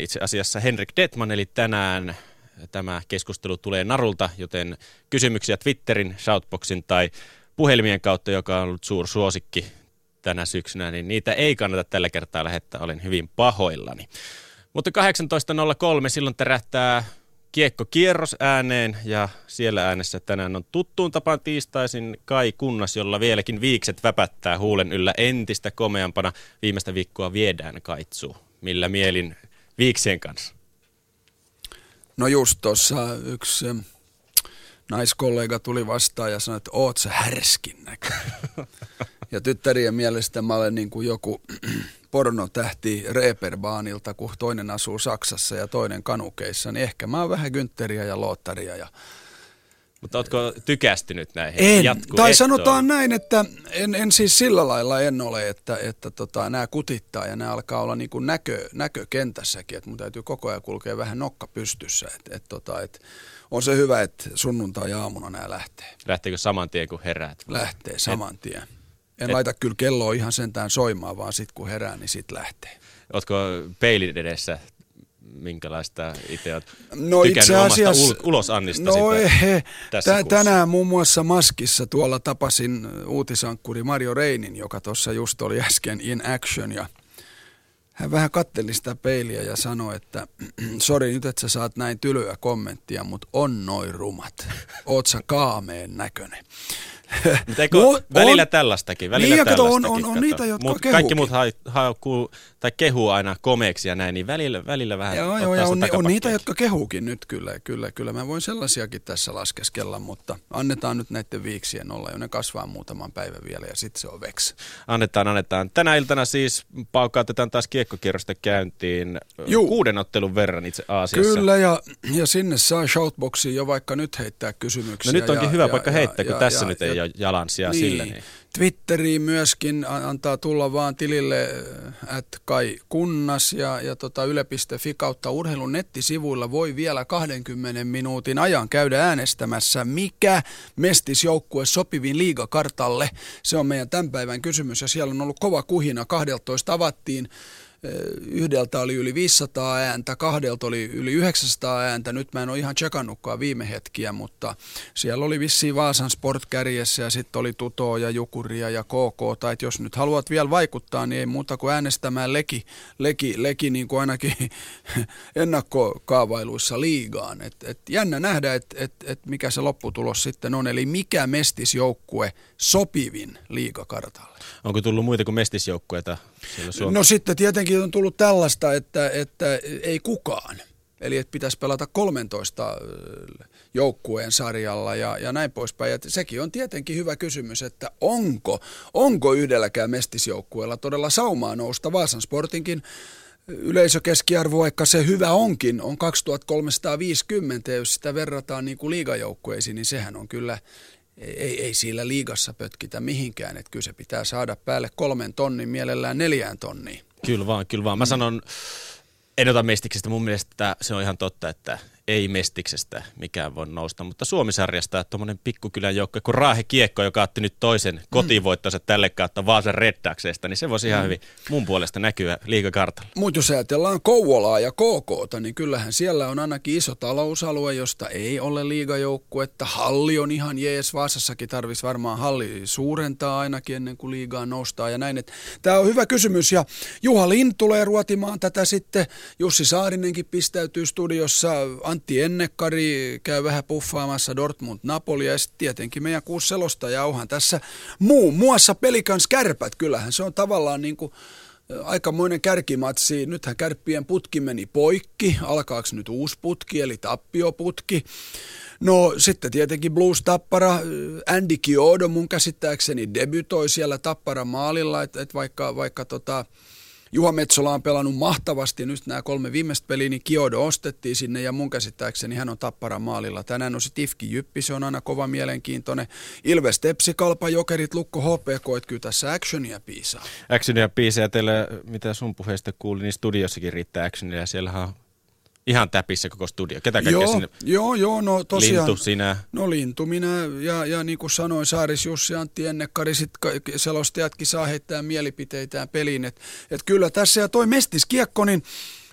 itse asiassa Henrik Detman, eli tänään tämä keskustelu tulee narulta, joten kysymyksiä Twitterin, Shoutboxin tai puhelimien kautta, joka on ollut suur suosikki tänä syksynä, niin niitä ei kannata tällä kertaa lähettää, olen hyvin pahoillani. Mutta 18.03 silloin tärähtää kiekkokierros ääneen ja siellä äänessä tänään on tuttuun tapaan tiistaisin Kai Kunnas, jolla vieläkin viikset väpättää huulen yllä entistä komeampana. Viimeistä viikkoa viedään kaitsuu. Millä mielin viiksien kanssa? No just tuossa yksi naiskollega tuli vastaan ja sanoi, että oot sä härskin näköinen. ja tyttärien mielestä mä olen niin kuin joku pornotähti Reeperbaanilta, kun toinen asuu Saksassa ja toinen kanukeissa, niin ehkä mä oon vähän Günteriä ja Loottaria ja mutta ootko tykästynyt näihin? En, Jatku tai sanotaan näin, että en, en siis sillä lailla en ole, että, että tota, nämä kutittaa ja nämä alkaa olla niin kuin näkö, näkökentässäkin, että mun täytyy koko ajan kulkea vähän nokka pystyssä. Et, et, tota, et, on se hyvä, että sunnuntai-aamuna nämä lähtee. Lähteekö saman tien kuin heräät? Lähtee saman tien. En et, laita kyllä kelloa ihan sentään soimaan, vaan sitten kun herää, niin sitten lähtee. Ootko peilin edessä minkälaista itse olet no itse asiassa, ul- ulosannista no ehe, tässä Tänään muun muassa Maskissa tuolla tapasin uutisankkuri Mario Reinin, joka tuossa just oli äsken in action ja hän vähän katteli sitä peiliä ja sanoi, että sori nyt, että sä saat näin tylyä kommenttia, mutta on noin rumat. Oot sä kaameen näköinen. Mutta eikö no, välillä on, tällaistakin? Välillä niin, tällaistakin, on, on, on niitä, jotka Mut Kaikki muut haukkuu tai kehuu aina komeeksi ja näin, niin välillä, välillä vähän Joo, joo ja on, on niitä, jotka kehuukin nyt kyllä, kyllä, kyllä. Mä voin sellaisiakin tässä laskeskella, mutta annetaan nyt näiden viiksien olla jo. Ne kasvaa muutaman päivän vielä ja sitten se on veks. Annetaan, annetaan. Tänä iltana siis paukautetaan taas kiekkokierrosta käyntiin Juu. kuuden ottelun verran itse Aasiassa. Kyllä ja, ja sinne saa shoutboxiin jo vaikka nyt heittää kysymyksiä. No nyt onkin ja, hyvä ja, paikka heittää, ja, kun ja, tässä ja, nyt ei ja, ole jalansia niin, sille. Niin. Twitteriin myöskin antaa tulla vaan tilille at Kai Kunnas ja, ja tota yle.fi kautta urheilun nettisivuilla voi vielä 20 minuutin ajan käydä äänestämässä, mikä mestisjoukkue sopivin liigakartalle. Se on meidän tämän päivän kysymys ja siellä on ollut kova kuhina. 12 avattiin Yhdeltä oli yli 500 ääntä, kahdelta oli yli 900 ääntä. Nyt mä en ole ihan tsekannutkaan viime hetkiä, mutta siellä oli vissiin Vaasan Sport kärjessä ja sitten oli Tutoa ja Jukuria ja KK. Tai jos nyt haluat vielä vaikuttaa, niin ei muuta kuin äänestämään leki, leki, leki niin kuin ainakin ennakkokaavailuissa liigaan. Et, et jännä nähdä, että et, et mikä se lopputulos sitten on. Eli mikä mestisjoukkue sopivin liigakartalle. Onko tullut muita kuin mestisjoukkueita No sitten tietenkin on tullut tällaista, että, että ei kukaan. Eli että pitäisi pelata 13 joukkueen sarjalla ja, ja näin poispäin. Ja sekin on tietenkin hyvä kysymys, että onko, onko yhdelläkään mestisjoukkueella todella saumaa nousta Vaasan Sportinkin yleisökeskiarvo, vaikka se hyvä onkin, on 2350, jos sitä verrataan niin kuin liigajoukkueisiin, niin sehän on kyllä ei, ei siellä liigassa pötkitä mihinkään, että kyllä se pitää saada päälle kolmen tonnin, mielellään neljään tonniin. Kyllä vaan, kyllä vaan. Mä sanon, en ota mestiksestä, mun mielestä se on ihan totta, että ei Mestiksestä mikään voi nousta, mutta Suomisarjasta tuommoinen pikkukylän joukko kuin Raahe Kiekko, joka otti nyt toisen mm. kotivoittonsa tälle kautta Vaasan Reddaksesta, niin se voisi ihan mm. hyvin mun puolesta näkyä liikakartalla. Mutta jos ajatellaan Kouvolaa ja KKta, niin kyllähän siellä on ainakin iso talousalue, josta ei ole liigajoukkuetta. Halli on ihan jees, Vaasassakin tarvitsisi varmaan halli suurentaa ainakin ennen kuin liigaa noustaa ja näin. Tämä on hyvä kysymys ja Juha Lind tulee ruotimaan tätä sitten. Jussi Saarinenkin pistäytyy studiossa. Antti Ennekkari käy vähän puffaamassa Dortmund-Napoli ja sitten tietenkin meidän kuusi selostaja onhan tässä muun muassa Pelikans kärpät. Kyllähän se on tavallaan niin kuin aikamoinen kärkimatsi. Nythän kärppien putki meni poikki. Alkaako nyt uusi putki, eli tappioputki? No sitten tietenkin Blues Tappara, Andy Kiodo mun käsittääkseni debytoi siellä Tappara maalilla, että et vaikka, vaikka tota, Juha Metsola on pelannut mahtavasti nyt nämä kolme viimeistä peliä, niin Kiodo ostettiin sinne ja mun käsittääkseni hän on tappara maalilla. Tänään on se Tifki Jyppi, se on aina kova mielenkiintoinen. Ilves Tepsi, Kalpa, Jokerit, Lukko, HPK, että kyllä tässä actionia piisaa. Actionia piisaa, teille mitä sun puheesta kuulin, niin studiossakin riittää actionia. Siellähän on ihan täpissä koko studio. Ketä joo, sinne? Joo, joo, no tosiaan. Lintu, sinä. No Lintu, minä ja, ja niin kuin sanoin, Saaris, Jussi, Antti Ennekkari, sit selostajatkin saa heittää mielipiteitään peliin. Että et kyllä tässä ja toi Mestis Kiekko, niin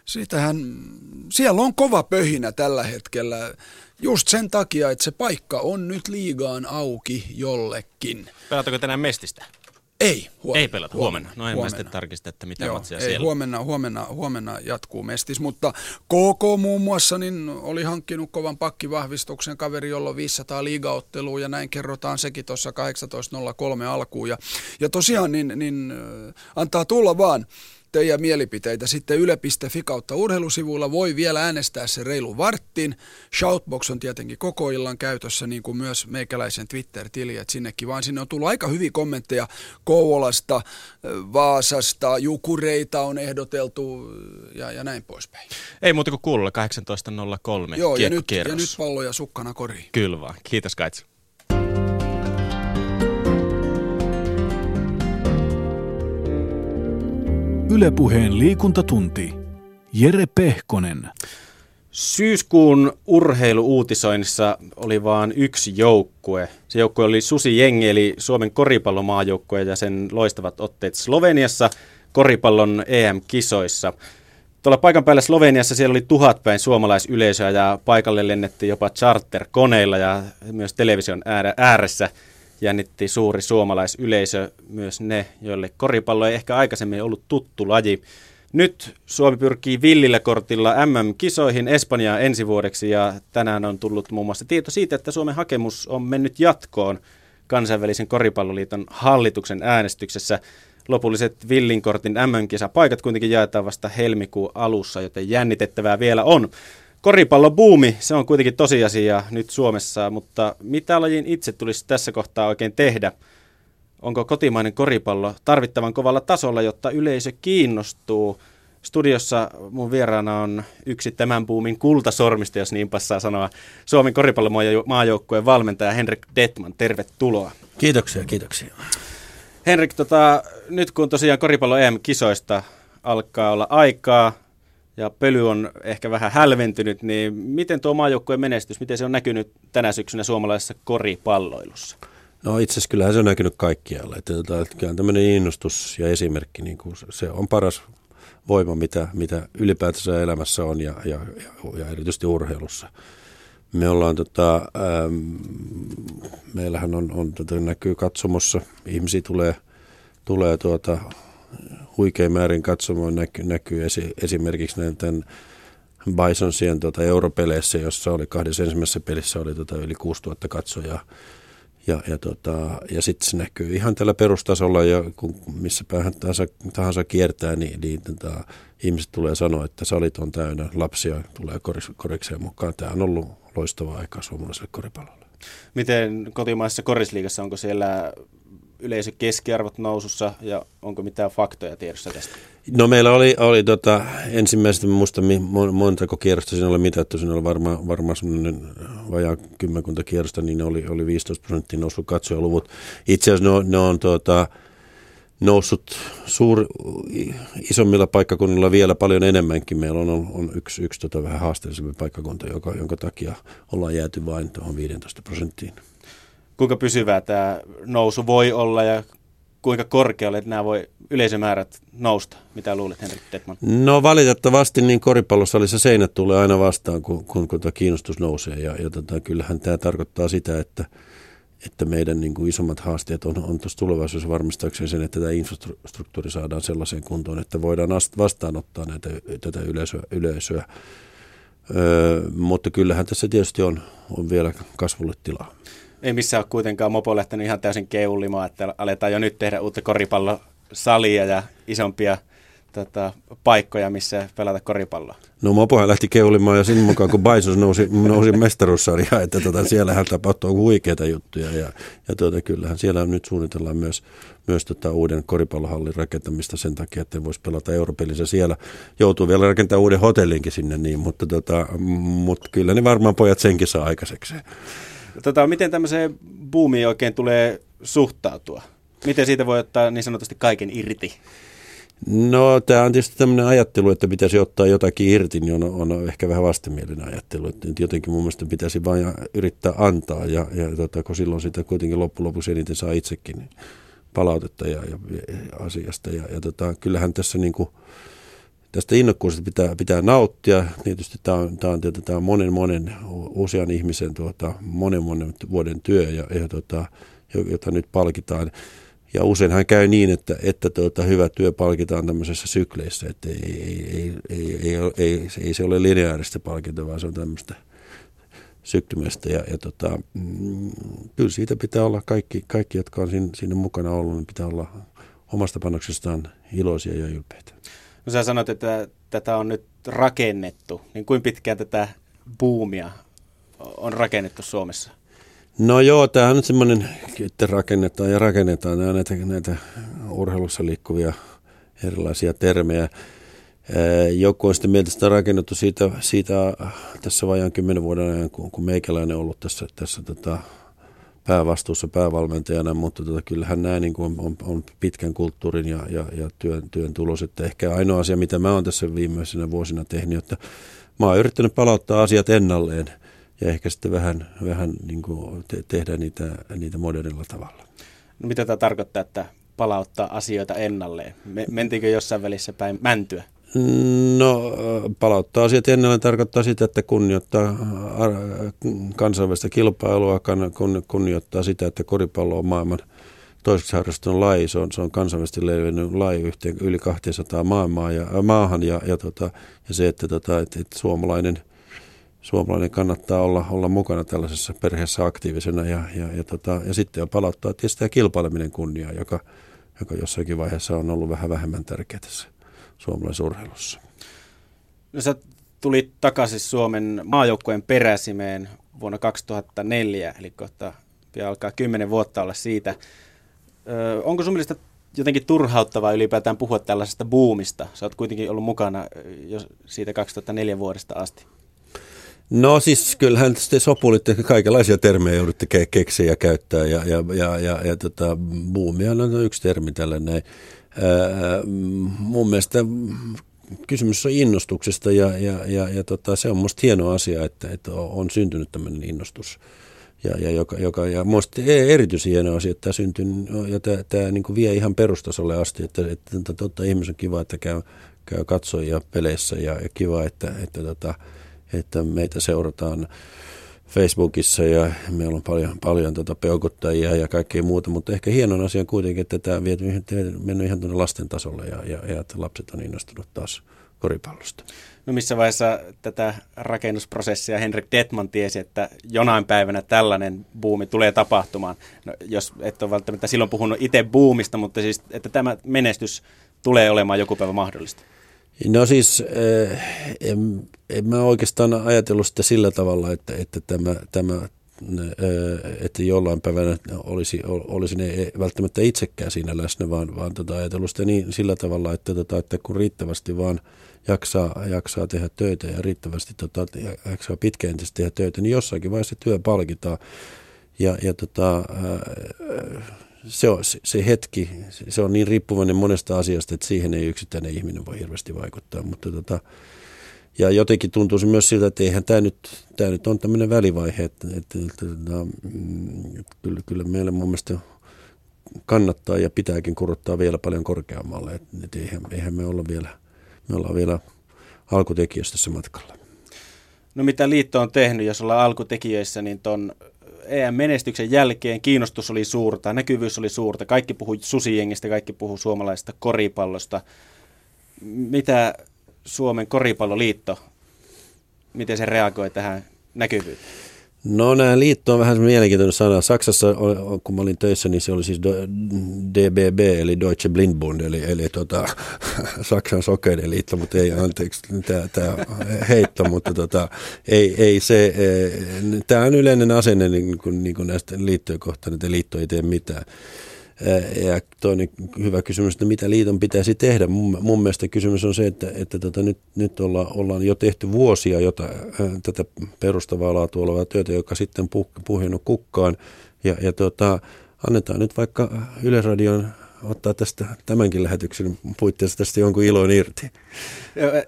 Sitähän, siellä on kova pöhinä tällä hetkellä. Just sen takia, että se paikka on nyt liigaan auki jollekin. Pelataanko tänään Mestistä? Ei, huomenna. Ei pelata, huomenna. No en huomenna. mä sitten tarkista, että mitä Joo, matsia ei, siellä. Huomenna, huomenna, huomenna jatkuu mestis, mutta KK muun muassa niin oli hankkinut kovan pakkivahvistuksen kaveri, jolla on 500 liigaottelua ja näin kerrotaan sekin tuossa 18.03 alkuun. Ja, ja tosiaan niin, niin antaa tulla vaan teidän mielipiteitä sitten yle.fi kautta urheilusivuilla. Voi vielä äänestää se reilu varttiin. Shoutbox on tietenkin koko illan käytössä, niin kuin myös meikäläisen Twitter-tili, että sinnekin vaan sinne on tullut aika hyviä kommentteja Kouvolasta, Vaasasta, Jukureita on ehdoteltu ja, ja näin poispäin. Ei muuta kuin kuulla 18.03 Joo, ja nyt, ja nyt palloja sukkana koriin. Kyllä vaan. Kiitos Kaitsu. Ylepuheen liikuntatunti. Jere Pehkonen. Syyskuun urheiluuutisoinnissa oli vain yksi joukkue. Se joukkue oli Susi Jengi, eli Suomen koripallomaajoukkue ja sen loistavat otteet Sloveniassa koripallon EM-kisoissa. Tuolla paikan päällä Sloveniassa siellä oli tuhat päin suomalaisyleisöä ja paikalle lennettiin jopa charter-koneilla ja myös television ääressä – jännitti suuri suomalaisyleisö, myös ne, joille koripallo ei ehkä aikaisemmin ollut tuttu laji. Nyt Suomi pyrkii villillä kortilla MM-kisoihin Espanjaan ensi vuodeksi ja tänään on tullut muun muassa tieto siitä, että Suomen hakemus on mennyt jatkoon kansainvälisen koripalloliiton hallituksen äänestyksessä. Lopulliset villinkortin MM-kisapaikat kuitenkin jaetaan vasta helmikuun alussa, joten jännitettävää vielä on. Koripallobuumi, se on kuitenkin tosiasia nyt Suomessa, mutta mitä lajin itse tulisi tässä kohtaa oikein tehdä? Onko kotimainen koripallo tarvittavan kovalla tasolla, jotta yleisö kiinnostuu? Studiossa mun vieraana on yksi tämän buumin kultasormista, jos niin passaa sanoa, Suomen koripallomaajoukkueen valmentaja Henrik Detman. Tervetuloa. Kiitoksia, kiitoksia. Henrik, tota, nyt kun tosiaan koripallo EM-kisoista alkaa olla aikaa, ja pöly on ehkä vähän hälventynyt, niin miten tuo maajoukkueen menestys, miten se on näkynyt tänä syksynä suomalaisessa koripalloilussa? No itse asiassa kyllähän se on näkynyt kaikkialla. Että, tota, että kyllä tämmöinen innostus ja esimerkki, niin kuin se on paras voima, mitä, mitä ylipäätänsä elämässä on ja, ja, ja, ja erityisesti urheilussa. Me ollaan, tota, ähm, meillähän on, on tota, näkyy katsomossa, ihmisiä tulee, tulee tuota, huikein määrin katsomaan näkyy, näkyy esi, esimerkiksi näiden Bisonsien tuota europeleissä, jossa oli kahdessa ensimmäisessä pelissä oli tuota yli 6000 katsojaa. Ja, ja, tota, ja sitten se näkyy ihan tällä perustasolla, ja kun missä päähän tahansa, tahansa kiertää, niin, niin tota, ihmiset tulee sanoa, että salit on täynnä, lapsia tulee korikseen mukaan. Tämä on ollut loistavaa aikaa suomalaiselle koripallolle. Miten kotimaisessa korisliigassa, onko siellä yleisökeskiarvot nousussa ja onko mitään faktoja tiedossa tästä? No meillä oli, oli tota, ensimmäisestä, muista montako kierrosta siinä oli mitattu, siinä oli varmaan varma semmoinen vajaa kymmenkunta kierrosta, niin ne oli, oli 15 prosenttia noussut katsojaluvut. Itse asiassa ne, ne on tota, noussut suur, isommilla paikkakunnilla vielä paljon enemmänkin. Meillä on, on yksi, yksi tota vähän haasteellisempi paikkakunta, joka, jonka takia ollaan jääty vain tuohon 15 prosenttiin kuinka pysyvää tämä nousu voi olla ja kuinka korkealle nämä voi yleisömäärät nousta? Mitä luulet, Henrik Tetman? No valitettavasti niin se seinät tulee aina vastaan, kun, kun, kun kiinnostus nousee. Ja, ja tota, kyllähän tämä tarkoittaa sitä, että, että meidän niin kuin isommat haasteet on, on tuossa tulevaisuudessa varmistaakseen sen, että tämä infrastruktuuri saadaan sellaiseen kuntoon, että voidaan vastaanottaa näitä, tätä yleisöä. yleisöä. Öö, mutta kyllähän tässä tietysti on, on vielä kasvulle tilaa ei missään ole kuitenkaan mopo lähtenyt ihan täysin keulimaan, että aletaan jo nyt tehdä uutta koripallosalia ja isompia tota, paikkoja, missä pelata koripalloa. No Mopohan lähti keulimaan ja sinne mukaan, kun Baisos nousi, nousi mestaruussarjaan, että tota, siellähän tapahtuu huikeita juttuja ja, ja tuota, kyllähän siellä nyt suunnitellaan myös, myös tota, uuden koripallohallin rakentamista sen takia, että voisi pelata europelissä siellä. Joutuu vielä rakentamaan uuden hotellinkin sinne, niin, mutta, tota, mutta kyllä ne varmaan pojat senkin saa aikaiseksi. Tota, miten tämmöiseen boomiin oikein tulee suhtautua? Miten siitä voi ottaa niin sanotusti kaiken irti? No tämä on tietysti tämmöinen ajattelu, että pitäisi ottaa jotakin irti, niin on, on ehkä vähän vastenmielinen ajattelu. Että jotenkin mun mielestä pitäisi vain yrittää antaa ja, ja tota, kun silloin sitä kuitenkin loppujen lopuksi eniten saa itsekin palautetta ja, ja, ja asiasta. Ja, ja tota, kyllähän tässä niin kuin, tästä innokkuudesta pitää, pitää nauttia. Tietysti tämä on, tämä on, tämä on monen, monen usean ihmisen tuota, monen, monen vuoden työ, ja, ja tuota, jota nyt palkitaan. Ja useinhan käy niin, että, että tuota, hyvä työ palkitaan tämmöisessä sykleissä, että ei, ei, ei, ei, ei, ei, se ole lineaarista palkintoa, vaan se on tämmöistä syktymistä. Ja, ja tota, kyllä siitä pitää olla kaikki, kaikki jotka on siinä, siinä mukana ollut, niin pitää olla omasta panoksestaan iloisia ja ylpeitä. No sä sanoit, että tätä on nyt rakennettu. Niin kuin pitkään tätä buumia on rakennettu Suomessa? No joo, tämä on semmoinen, että rakennetaan ja rakennetaan. Nämä näitä, näitä urheilussa liikkuvia erilaisia termejä. Joku on sitten mieltä sitä rakennettu siitä, siitä tässä vajaan kymmenen vuoden ajan, kun, kun meikäläinen on ollut tässä, tässä tota, päävastuussa päävalmentajana, mutta tota, kyllähän nämä niin kuin on, on, pitkän kulttuurin ja, ja, ja työn, työn tulos. Että ehkä ainoa asia, mitä mä oon tässä viimeisenä vuosina tehnyt, että mä oon yrittänyt palauttaa asiat ennalleen ja ehkä sitten vähän, vähän niin kuin te, tehdä niitä, niitä modernilla tavalla. No mitä tämä tarkoittaa, että palauttaa asioita ennalleen? Me, mentiinkö jossain välissä päin mäntyä? No palauttaa asiat ennalleen tarkoittaa sitä, että kunnioittaa kansainvälistä kilpailua, kunnioittaa sitä, että koripallo on maailman toiseksi harrastunut laji. Se on, se on kansainvälisesti levinnyt laji yhteen yli 200 maailmaa ja, maahan ja, ja, tota, ja se, että, tota, että, että suomalainen, suomalainen kannattaa olla, olla mukana tällaisessa perheessä aktiivisena ja, ja, ja, tota, ja sitten palauttaa tietysti tämä kilpaileminen kunniaa, joka, joka jossakin vaiheessa on ollut vähän vähemmän tärkeää tässä suomalaisessa urheilussa. No sä tulit takaisin Suomen maajoukkueen peräsimeen vuonna 2004, eli kohta pian alkaa kymmenen vuotta olla siitä. Ö, onko sun mielestä jotenkin turhauttavaa ylipäätään puhua tällaisesta buumista? Sä oot kuitenkin ollut mukana jo siitä 2004 vuodesta asti. No siis kyllähän sitten sopulitte kaikenlaisia termejä joudutte ke- keksiä ja käyttää ja, ja, ja, ja, ja tota, buumia on yksi termi mun mielestä kysymys on innostuksesta ja, ja, ja, ja tota, se on minusta hieno asia, että, että on syntynyt tämmöinen innostus. Ja, ja, joka, joka, ja minusta e, erityisen hieno asia, että tämä syntyy ja tämä, tämä niin vie ihan perustasolle asti, että, että, että totta ihmisen on kiva, että käy, käy katsojia peleissä ja, ja kiva, että, että, että, että meitä seurataan Facebookissa ja meillä on paljon, paljon tota peukuttajia ja kaikkea muuta, mutta ehkä hienon asia kuitenkin, että tämä on mennyt ihan tuonne lasten tasolle ja, ja, ja että lapset on innostunut taas koripallosta. No missä vaiheessa tätä rakennusprosessia Henrik Detman tiesi, että jonain päivänä tällainen buumi tulee tapahtumaan? No, jos et ole välttämättä silloin puhunut itse buumista, mutta siis, että tämä menestys tulee olemaan joku päivä mahdollista. No siis eh, en, en mä oikeastaan ajatellut sitä sillä tavalla, että, että tämä, tämä eh, että jollain päivänä olisi, olisi ne välttämättä itsekään siinä läsnä, vaan, vaan tota ajatellut sitä niin, sillä tavalla, että, tota, että kun riittävästi vaan jaksaa, jaksaa tehdä töitä ja riittävästi tota, jaksaa pitkäjänteisesti tehdä töitä, niin jossakin vaiheessa työ palkitaan. Ja, ja tota, se, on, se hetki, se on niin riippuvainen monesta asiasta, että siihen ei yksittäinen ihminen voi hirveästi vaikuttaa. Mutta tota, ja jotenkin tuntuu myös siltä, että eihän tämä nyt, tämä nyt on tämmöinen välivaihe, että, että, että, että mm, kyllä, kyllä meillä mun mielestä kannattaa ja pitääkin kurottaa vielä paljon korkeammalle. Että, että eihän, eihän me olla vielä, me ollaan vielä alkutekijöissä tässä matkalla. No mitä liitto on tehnyt, jos ollaan alkutekijöissä, niin ton EM-menestyksen jälkeen kiinnostus oli suurta, näkyvyys oli suurta, kaikki puhuu susijengistä, kaikki puhuu suomalaisesta koripallosta. Mitä Suomen koripalloliitto, miten se reagoi tähän näkyvyyteen? No nämä liitto on vähän mielenkiintoinen sana. Saksassa, kun mä olin töissä, niin se oli siis DBB, eli Deutsche Blindbund, eli, eli tota, Saksan sokeiden liitto, mutta ei, anteeksi, tämä heitto, mutta tota, ei, ei se, e, tämä on yleinen asenne niin kuin, niin kuin näistä liittojen kohtaan, että liitto ei tee mitään. Ja toinen hyvä kysymys, että mitä liiton pitäisi tehdä. Mun, mun mielestä kysymys on se, että, että tota, nyt, nyt olla, ollaan jo tehty vuosia jota, tätä perustavaa laatua olevaa työtä, joka sitten puh, puhjennut kukkaan. Ja, ja tota, annetaan nyt vaikka Yleisradion ottaa tästä tämänkin lähetyksen puitteissa tästä jonkun ilon irti.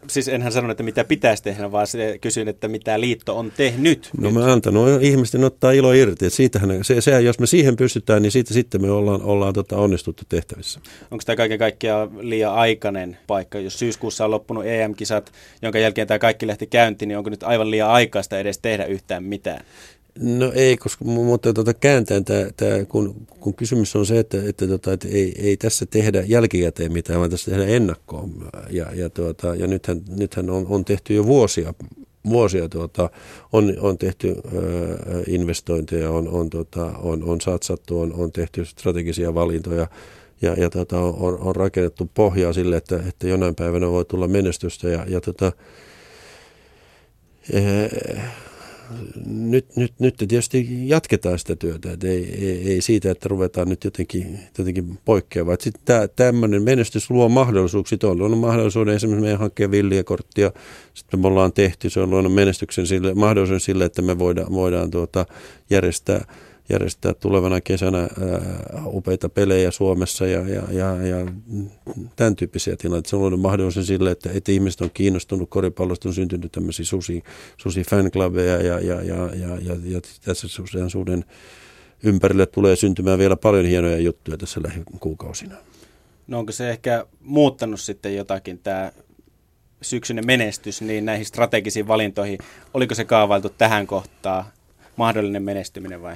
Siis enhän sanonut, että mitä pitäisi tehdä, vaan se kysyin, että mitä liitto on tehnyt. No mä antanut ihmisten ottaa ilo irti. Että siitähän, se, se, jos me siihen pystytään, niin siitä sitten me ollaan, ollaan tota onnistuttu tehtävissä. Onko tämä kaiken kaikkiaan liian aikainen paikka? Jos syyskuussa on loppunut EM-kisat, jonka jälkeen tämä kaikki lähti käyntiin, niin onko nyt aivan liian aikaista edes tehdä yhtään mitään? No ei, koska, mutta tuota, kääntäen tämä, tämä kun, kun, kysymys on se, että, että, tuota, että ei, ei, tässä tehdä jälkikäteen mitään, vaan tässä tehdään ennakkoon. Ja, ja, tuota, ja nythän, nythän on, on tehty jo vuosia, vuosia tuota, on, on tehty ö, investointeja, on, on, tuota, on, on satsattu, on, on tehty strategisia valintoja ja, ja tuota, on, on rakennettu pohjaa sille, että, että jonain päivänä voi tulla menestystä ja, ja tuota, nyt, nyt, nyt tietysti jatketaan sitä työtä, että ei, ei, ei siitä, että ruvetaan nyt jotenkin, jotenkin poikkeamaan. Sitten tämmöinen menestys luo mahdollisuuksia. On luonut mahdollisuuden esimerkiksi meidän hankkeen villiakorttia, sitten me ollaan tehty, se on luonut menestyksen sille, mahdollisuuden sille, että me voidaan, voidaan tuota, järjestää – järjestää tulevana kesänä ää, upeita pelejä Suomessa ja, ja, ja, ja tämän tyyppisiä tilanteita. Se on ollut mahdollisuus sille, että, että ihmiset on kiinnostunut koripallosta, on syntynyt tämmöisiä susi, susi fanclubeja ja, ja, ja, ja, ja, ja tässä suuden ympärille tulee syntymään vielä paljon hienoja juttuja tässä lähikuukausina. No onko se ehkä muuttanut sitten jotakin tämä syksyinen menestys niin näihin strategisiin valintoihin? Oliko se kaavailtu tähän kohtaan mahdollinen menestyminen vai?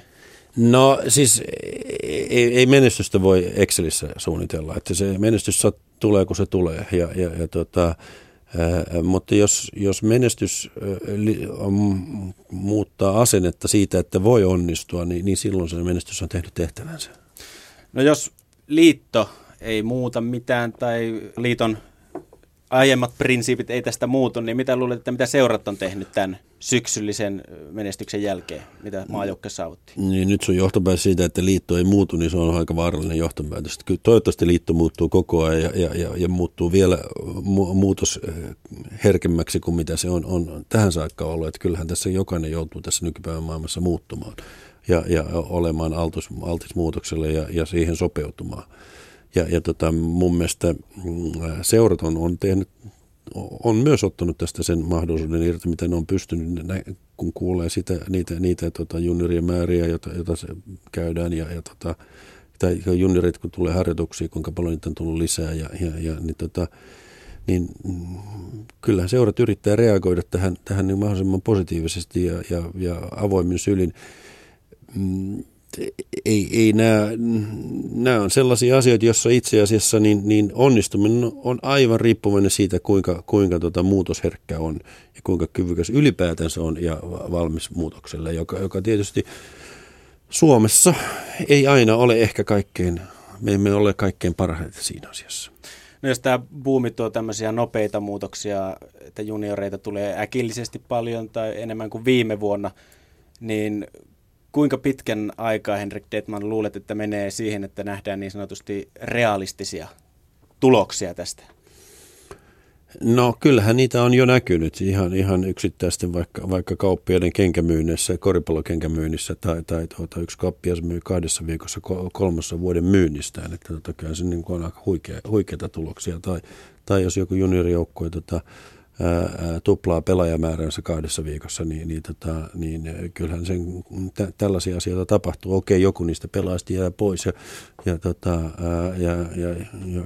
No siis ei, ei menestystä voi Excelissä suunnitella, että se menestys tulee kun se tulee. Ja, ja, ja tota, ää, mutta jos, jos menestys ää, muuttaa asennetta siitä, että voi onnistua, niin, niin silloin se menestys on tehnyt tehtävänsä. No jos liitto ei muuta mitään tai liiton aiemmat prinsiipit ei tästä muutu, niin mitä luulet, että mitä seurat on tehnyt tämän syksyllisen menestyksen jälkeen, mitä maajoukkue saavutti? Niin nyt sun johtopäätös siitä, että liitto ei muutu, niin se on aika vaarallinen johtopäätös. Kyllä toivottavasti liitto muuttuu koko ajan ja, ja, ja, ja muuttuu vielä mu- muutos herkemmäksi kuin mitä se on, on tähän saakka ollut. Että kyllähän tässä jokainen joutuu tässä nykypäivän maailmassa muuttumaan ja, ja olemaan altis, altis muutokselle ja, ja siihen sopeutumaan. Ja, ja tota, mun mielestä mm, seurat on, on tehnyt on myös ottanut tästä sen mahdollisuuden irti, miten ne on pystynyt, kun kuulee sitä, niitä, niitä tota, juniorien määriä, joita, joita se käydään, ja, ja tota, tai juniorit, kun tulee harjoituksia, kuinka paljon niitä on tullut lisää, ja, ja, ja niin, tota, niin mm, kyllähän seurat yrittää reagoida tähän, tähän niin mahdollisimman positiivisesti ja, ja, ja avoimin sylin. Mm, ei, ei nämä, nämä on sellaisia asioita, joissa itse asiassa niin, niin onnistuminen on aivan riippuvainen siitä, kuinka, kuinka tota muutosherkkä on ja kuinka kyvykäs ylipäätänsä on ja valmis muutokselle, joka, joka tietysti Suomessa ei aina ole ehkä kaikkein, me emme ole kaikkein parhaita siinä asiassa. No jos tämä buumi tuo tämmöisiä nopeita muutoksia, että junioreita tulee äkillisesti paljon tai enemmän kuin viime vuonna, niin kuinka pitkän aikaa Henrik Detman luulet, että menee siihen, että nähdään niin sanotusti realistisia tuloksia tästä? No kyllähän niitä on jo näkynyt ihan, ihan yksittäisten vaikka, vaikka kauppiaiden kenkämyynnissä, koripallokenkämyynnissä tai, tai tuota, yksi kauppias myy kahdessa viikossa kolmassa vuoden myynnistään, että tota, kyllä se niin on aika huikea, huikeita tuloksia. Tai, tai jos joku juniorijoukkue tota, tuplaa pelaajamääränsä kahdessa viikossa, niin, niin, tota, niin kyllähän sen, tä, tällaisia asioita tapahtuu. Okei, joku niistä pelaajista jää pois ja, ja, tota, ää, ja, ja,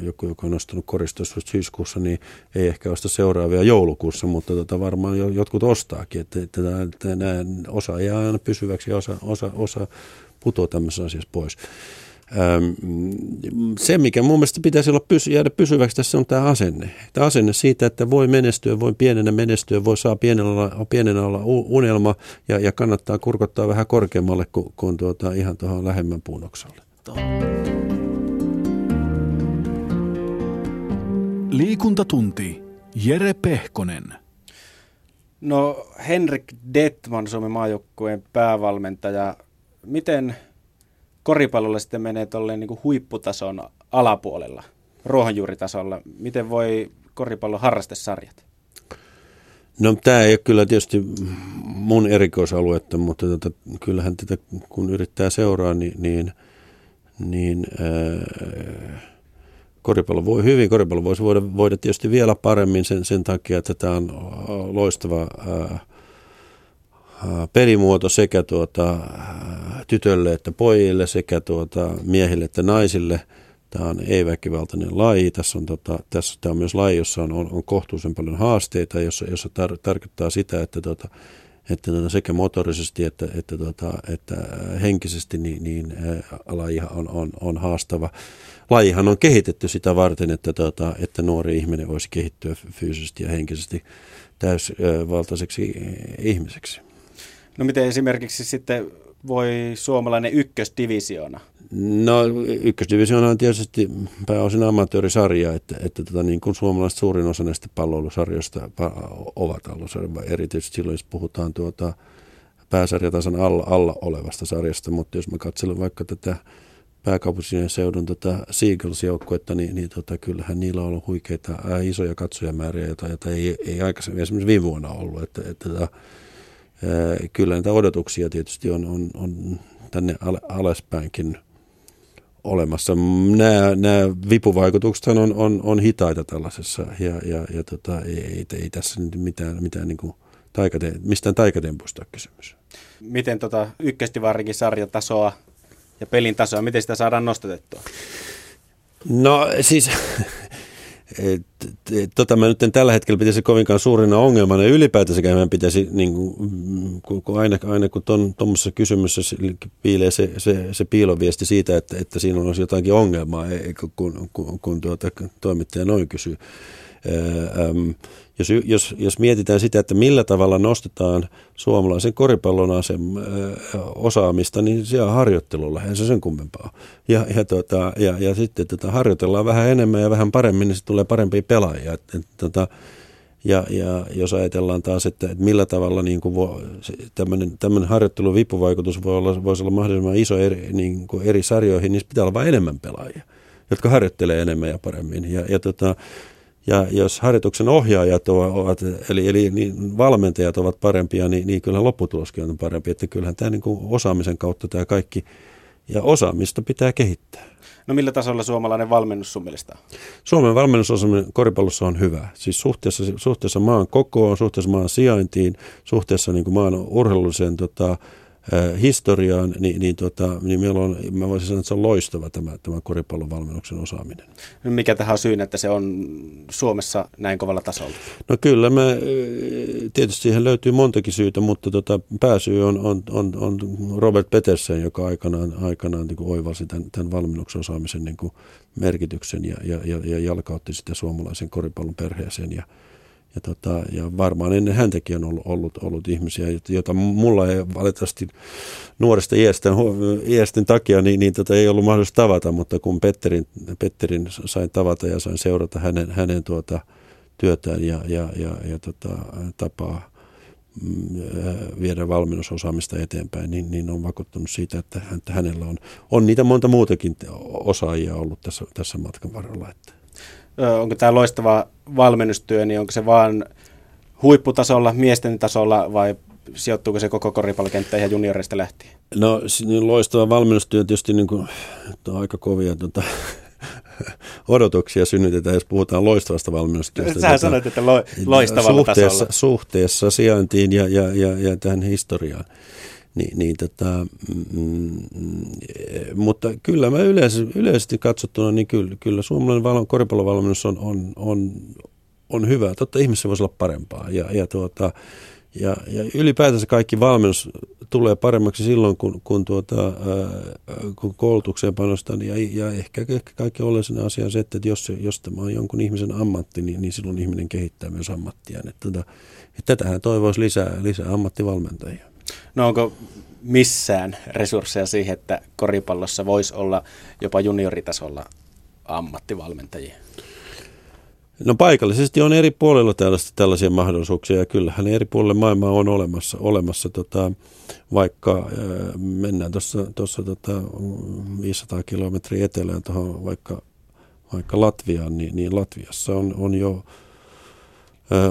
joku, joka on ostanut koristossa syyskuussa, niin ei ehkä osta seuraavia joulukuussa, mutta tota, varmaan jo, jotkut ostaakin. Että, että, että nämä osa jää aina pysyväksi ja osa, osa, osa putoaa tämmöisessä asiassa pois se, mikä mun mielestä pitäisi olla pysy, jäädä pysyväksi tässä on tämä asenne. Tämä asenne siitä, että voi menestyä, voi pienenä menestyä, voi saa pienenä olla, pienenä olla unelma ja, ja kannattaa kurkottaa vähän korkeammalle kuin, kuin tuota, ihan tuohon lähemmän puunoksalle. Liikuntatunti. Jere Pehkonen. No Henrik Detman, Suomen maajoukkueen päävalmentaja. Miten koripallolla sitten menee tolleen niin huipputason alapuolella, ruohonjuuritasolla. Miten voi koripallon harrastesarjat? No tämä ei ole kyllä tietysti mun erikoisaluetta, mutta tota, kyllähän tätä kun yrittää seuraa, niin, niin, niin ää, koripallo voi hyvin, koripallo voisi voida, voida tietysti vielä paremmin sen, sen takia, että tämä on loistava ää, pelimuoto sekä tuota, tytölle että pojille, sekä tuota, miehille että naisille. Tämä on ei-väkivaltainen laji. Tässä on, tota, tässä, tämä on myös laji, jossa on, on, on kohtuullisen paljon haasteita, jossa, jossa tar, tarkoittaa sitä, että tuota, että tuota, sekä motorisesti että, että, tuota, että henkisesti niin, niin laji on, on, on haastava. Lajihan on kehitetty sitä varten, että, tuota, että nuori ihminen voisi kehittyä fyysisesti ja henkisesti täysvaltaiseksi ihmiseksi. No miten esimerkiksi sitten voi suomalainen ykkösdivisioona? No ykkösdivisioona on tietysti pääosin amatöörisarja, että, että tota, niin kuin suomalaiset suurin osa näistä palloilusarjoista ovat alusarjoja, erityisesti silloin jos puhutaan tuota pääsarjatason alla, alla olevasta sarjasta, mutta jos mä katselen vaikka tätä pääkaupunkiseudun tota Seagulls-joukkuetta, niin, niin tota, kyllähän niillä on ollut huikeita ää, isoja katsojamääriä, joita, joita ei, ei aikaisemmin esimerkiksi viime vuonna ollut. Että, että, että, tota, kyllä näitä odotuksia tietysti on, on, on tänne alaspäinkin olemassa. Nämä, nämä vipuvaikutukset on, on, on hitaita tällaisessa ja, ja, ja tota, ei, ei, ei, tässä nyt mitään, mitään niin kuin taikate, mistään taikatempusta ole kysymys. Miten tota ykköstivarrikin sarjatasoa ja pelin tasoa, miten sitä saadaan nostatettua? No siis tota mä nyt en tällä hetkellä pitäisi kovinkaan suurina ongelmana. Ja ylipäätänsä meidän pitäisi, niin kuin, kun aina, aina kun tuommoisessa kysymyksessä piilee se, se, se piiloviesti siitä, että, että siinä on jotakin ongelmaa, kun, kun, kun tuota, toimittaja noin kysyy. Jos, jos, jos mietitään sitä, että millä tavalla nostetaan suomalaisen koripallon asem, osaamista, niin se on harjoittelulla, eihän se sen kummempaa. Ja, ja, tota, ja, ja sitten tota, harjoitellaan vähän enemmän ja vähän paremmin, niin se tulee parempia pelaajia. Et, et, tota, ja, ja jos ajatellaan taas, että, että millä tavalla niin kuin voi, tämmöinen, tämmöinen harjoittelun vipuvaikutus voi olla, voisi olla mahdollisimman iso eri, niin kuin eri sarjoihin, niin pitää olla vain enemmän pelaajia, jotka harjoittelee enemmän ja paremmin. Ja, ja tota, ja jos harjoituksen ohjaajat ovat, eli, eli niin valmentajat ovat parempia, niin, niin kyllä lopputuloskin on parempi. Että kyllähän tämä niin kuin osaamisen kautta tämä kaikki, ja osaamista pitää kehittää. No millä tasolla suomalainen valmennus sun mielestä on? Suomen valmennusosaaminen koripallossa on hyvä. Siis suhteessa, suhteessa maan kokoon, suhteessa maan sijaintiin, suhteessa niin kuin maan urheilulliseen tota, historiaan, niin, niin, tota, niin meillä on, mä voisin sanoa, että se on loistava tämä, tämä koripallon valmennuksen osaaminen. No mikä tähän on syynä, että se on Suomessa näin kovalla tasolla? No kyllä, me, tietysti siihen löytyy montakin syytä, mutta tota, pääsyy on, on, on, on Robert Petersen, joka aikanaan, aikanaan niin oivalsi tämän, tämän valmennuksen osaamisen niin kuin merkityksen ja, ja, ja, ja jalkautti sitä suomalaisen koripallon perheeseen ja, ja, tota, ja varmaan ennen häntäkin on ollut, ollut, ollut ihmisiä, joita mulla ei valitettavasti nuoresta iästen, iästen takia niin, niin tota, ei ollut mahdollista tavata, mutta kun Petterin, Petterin sain tavata ja sain seurata hänen, hänen tuota, työtään ja, ja, ja, ja tota, tapaa mm, viedä valmennusosaamista eteenpäin, niin, niin on vakuuttunut siitä, että, että hänellä on, on niitä monta muutakin osaajia ollut tässä, tässä matkan varrella. Että onko tämä loistava valmennustyö, niin onko se vaan huipputasolla, miesten tasolla vai sijoittuuko se koko koripallokenttä ihan juniorista lähtien? No niin loistava valmennustyö tietysti niin kuin, on aika kovia tuota, odotuksia synnytetään, jos puhutaan loistavasta valmennustyöstä. Sähän sanoit, että lo, loistavalla suhteessa, tasolla. Suhteessa sijaintiin ja, ja, ja, ja tähän historiaan. Niin, niin tota, mm, mutta kyllä mä yleisesti, yleisesti katsottuna, niin kyllä, kyllä suomalainen val- koripallovalmennus on, on, on, on hyvä. Totta ihmisessä voisi olla parempaa. Ja, ja, tuota, ja, ja ylipäätänsä kaikki valmennus tulee paremmaksi silloin, kun, kun, tuota, ää, kun koulutukseen panostan. Ja, ja ehkä, ehkä kaikki oleellisin asia on se, että jos, jos tämä on jonkun ihmisen ammatti, niin, niin silloin ihminen kehittää myös ammattiaan. Että, että, että tätähän toivoisi lisää, lisää ammattivalmentajia. No onko missään resursseja siihen, että koripallossa voisi olla jopa junioritasolla ammattivalmentajia? No paikallisesti on eri puolilla tällaista, tällaisia mahdollisuuksia ja kyllähän eri puolilla maailmaa on olemassa, olemassa tota, vaikka äh, mennään tuossa tota, 500 kilometriä etelään tuohon vaikka, vaikka Latviaan, niin, niin Latviassa on, on jo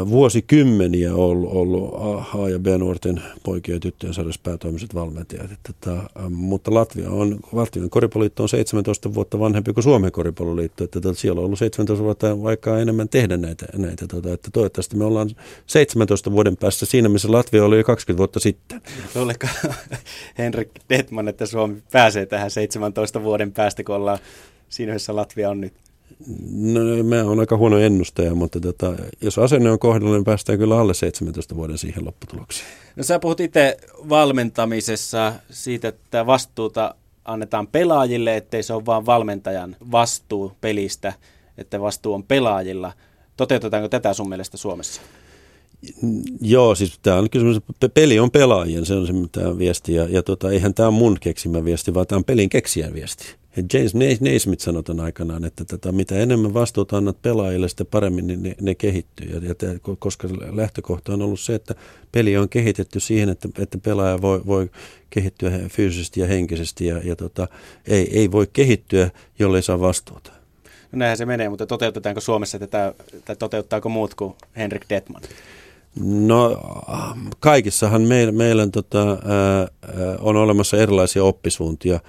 vuosikymmeniä ollut, ollut A- ja B-nuorten poikien ja tyttöjen sarjassa päätoimiset valmentajat. Että, että, mutta Latvia on, Latvian koripalloliitto on 17 vuotta vanhempi kuin Suomen koripalloliitto, että, että siellä on ollut 17 vuotta vaikka enemmän tehdä näitä, näitä tota, että toivottavasti me ollaan 17 vuoden päässä siinä, missä Latvia oli jo 20 vuotta sitten. Luuletko Henrik Detman, että Suomi pääsee tähän 17 vuoden päästä, kun ollaan siinä, missä Latvia on nyt? No, mä oon aika huono ennustaja, mutta tota, jos asenne on kohdalla, niin päästään kyllä alle 17 vuoden siihen lopputulokseen. No sä puhut itse valmentamisessa siitä, että vastuuta annetaan pelaajille, ettei se ole vain valmentajan vastuu pelistä, että vastuu on pelaajilla. Toteutetaanko tätä sun mielestä Suomessa? Joo, siis tämä on kysymys, peli on pelaajien, se on se tämä viesti, ja, ja tota, eihän tämä on mun keksimä viesti, vaan tämä on pelin keksijän viesti. James Naismith sanoi tämän aikanaan, että tätä, mitä enemmän vastuuta annat pelaajille, sitä paremmin niin ne, ne kehittyy. Ja, ja koska lähtökohta on ollut se, että peli on kehitetty siihen, että, että pelaaja voi, voi kehittyä fyysisesti ja henkisesti ja, ja tota, ei, ei voi kehittyä, jollei saa vastuuta. No näinhän se menee, mutta toteutetaanko Suomessa tätä, tai toteuttaako muut kuin Henrik Detman? No kaikissahan meillä, meillä tota, ää, on olemassa erilaisia oppisuuntia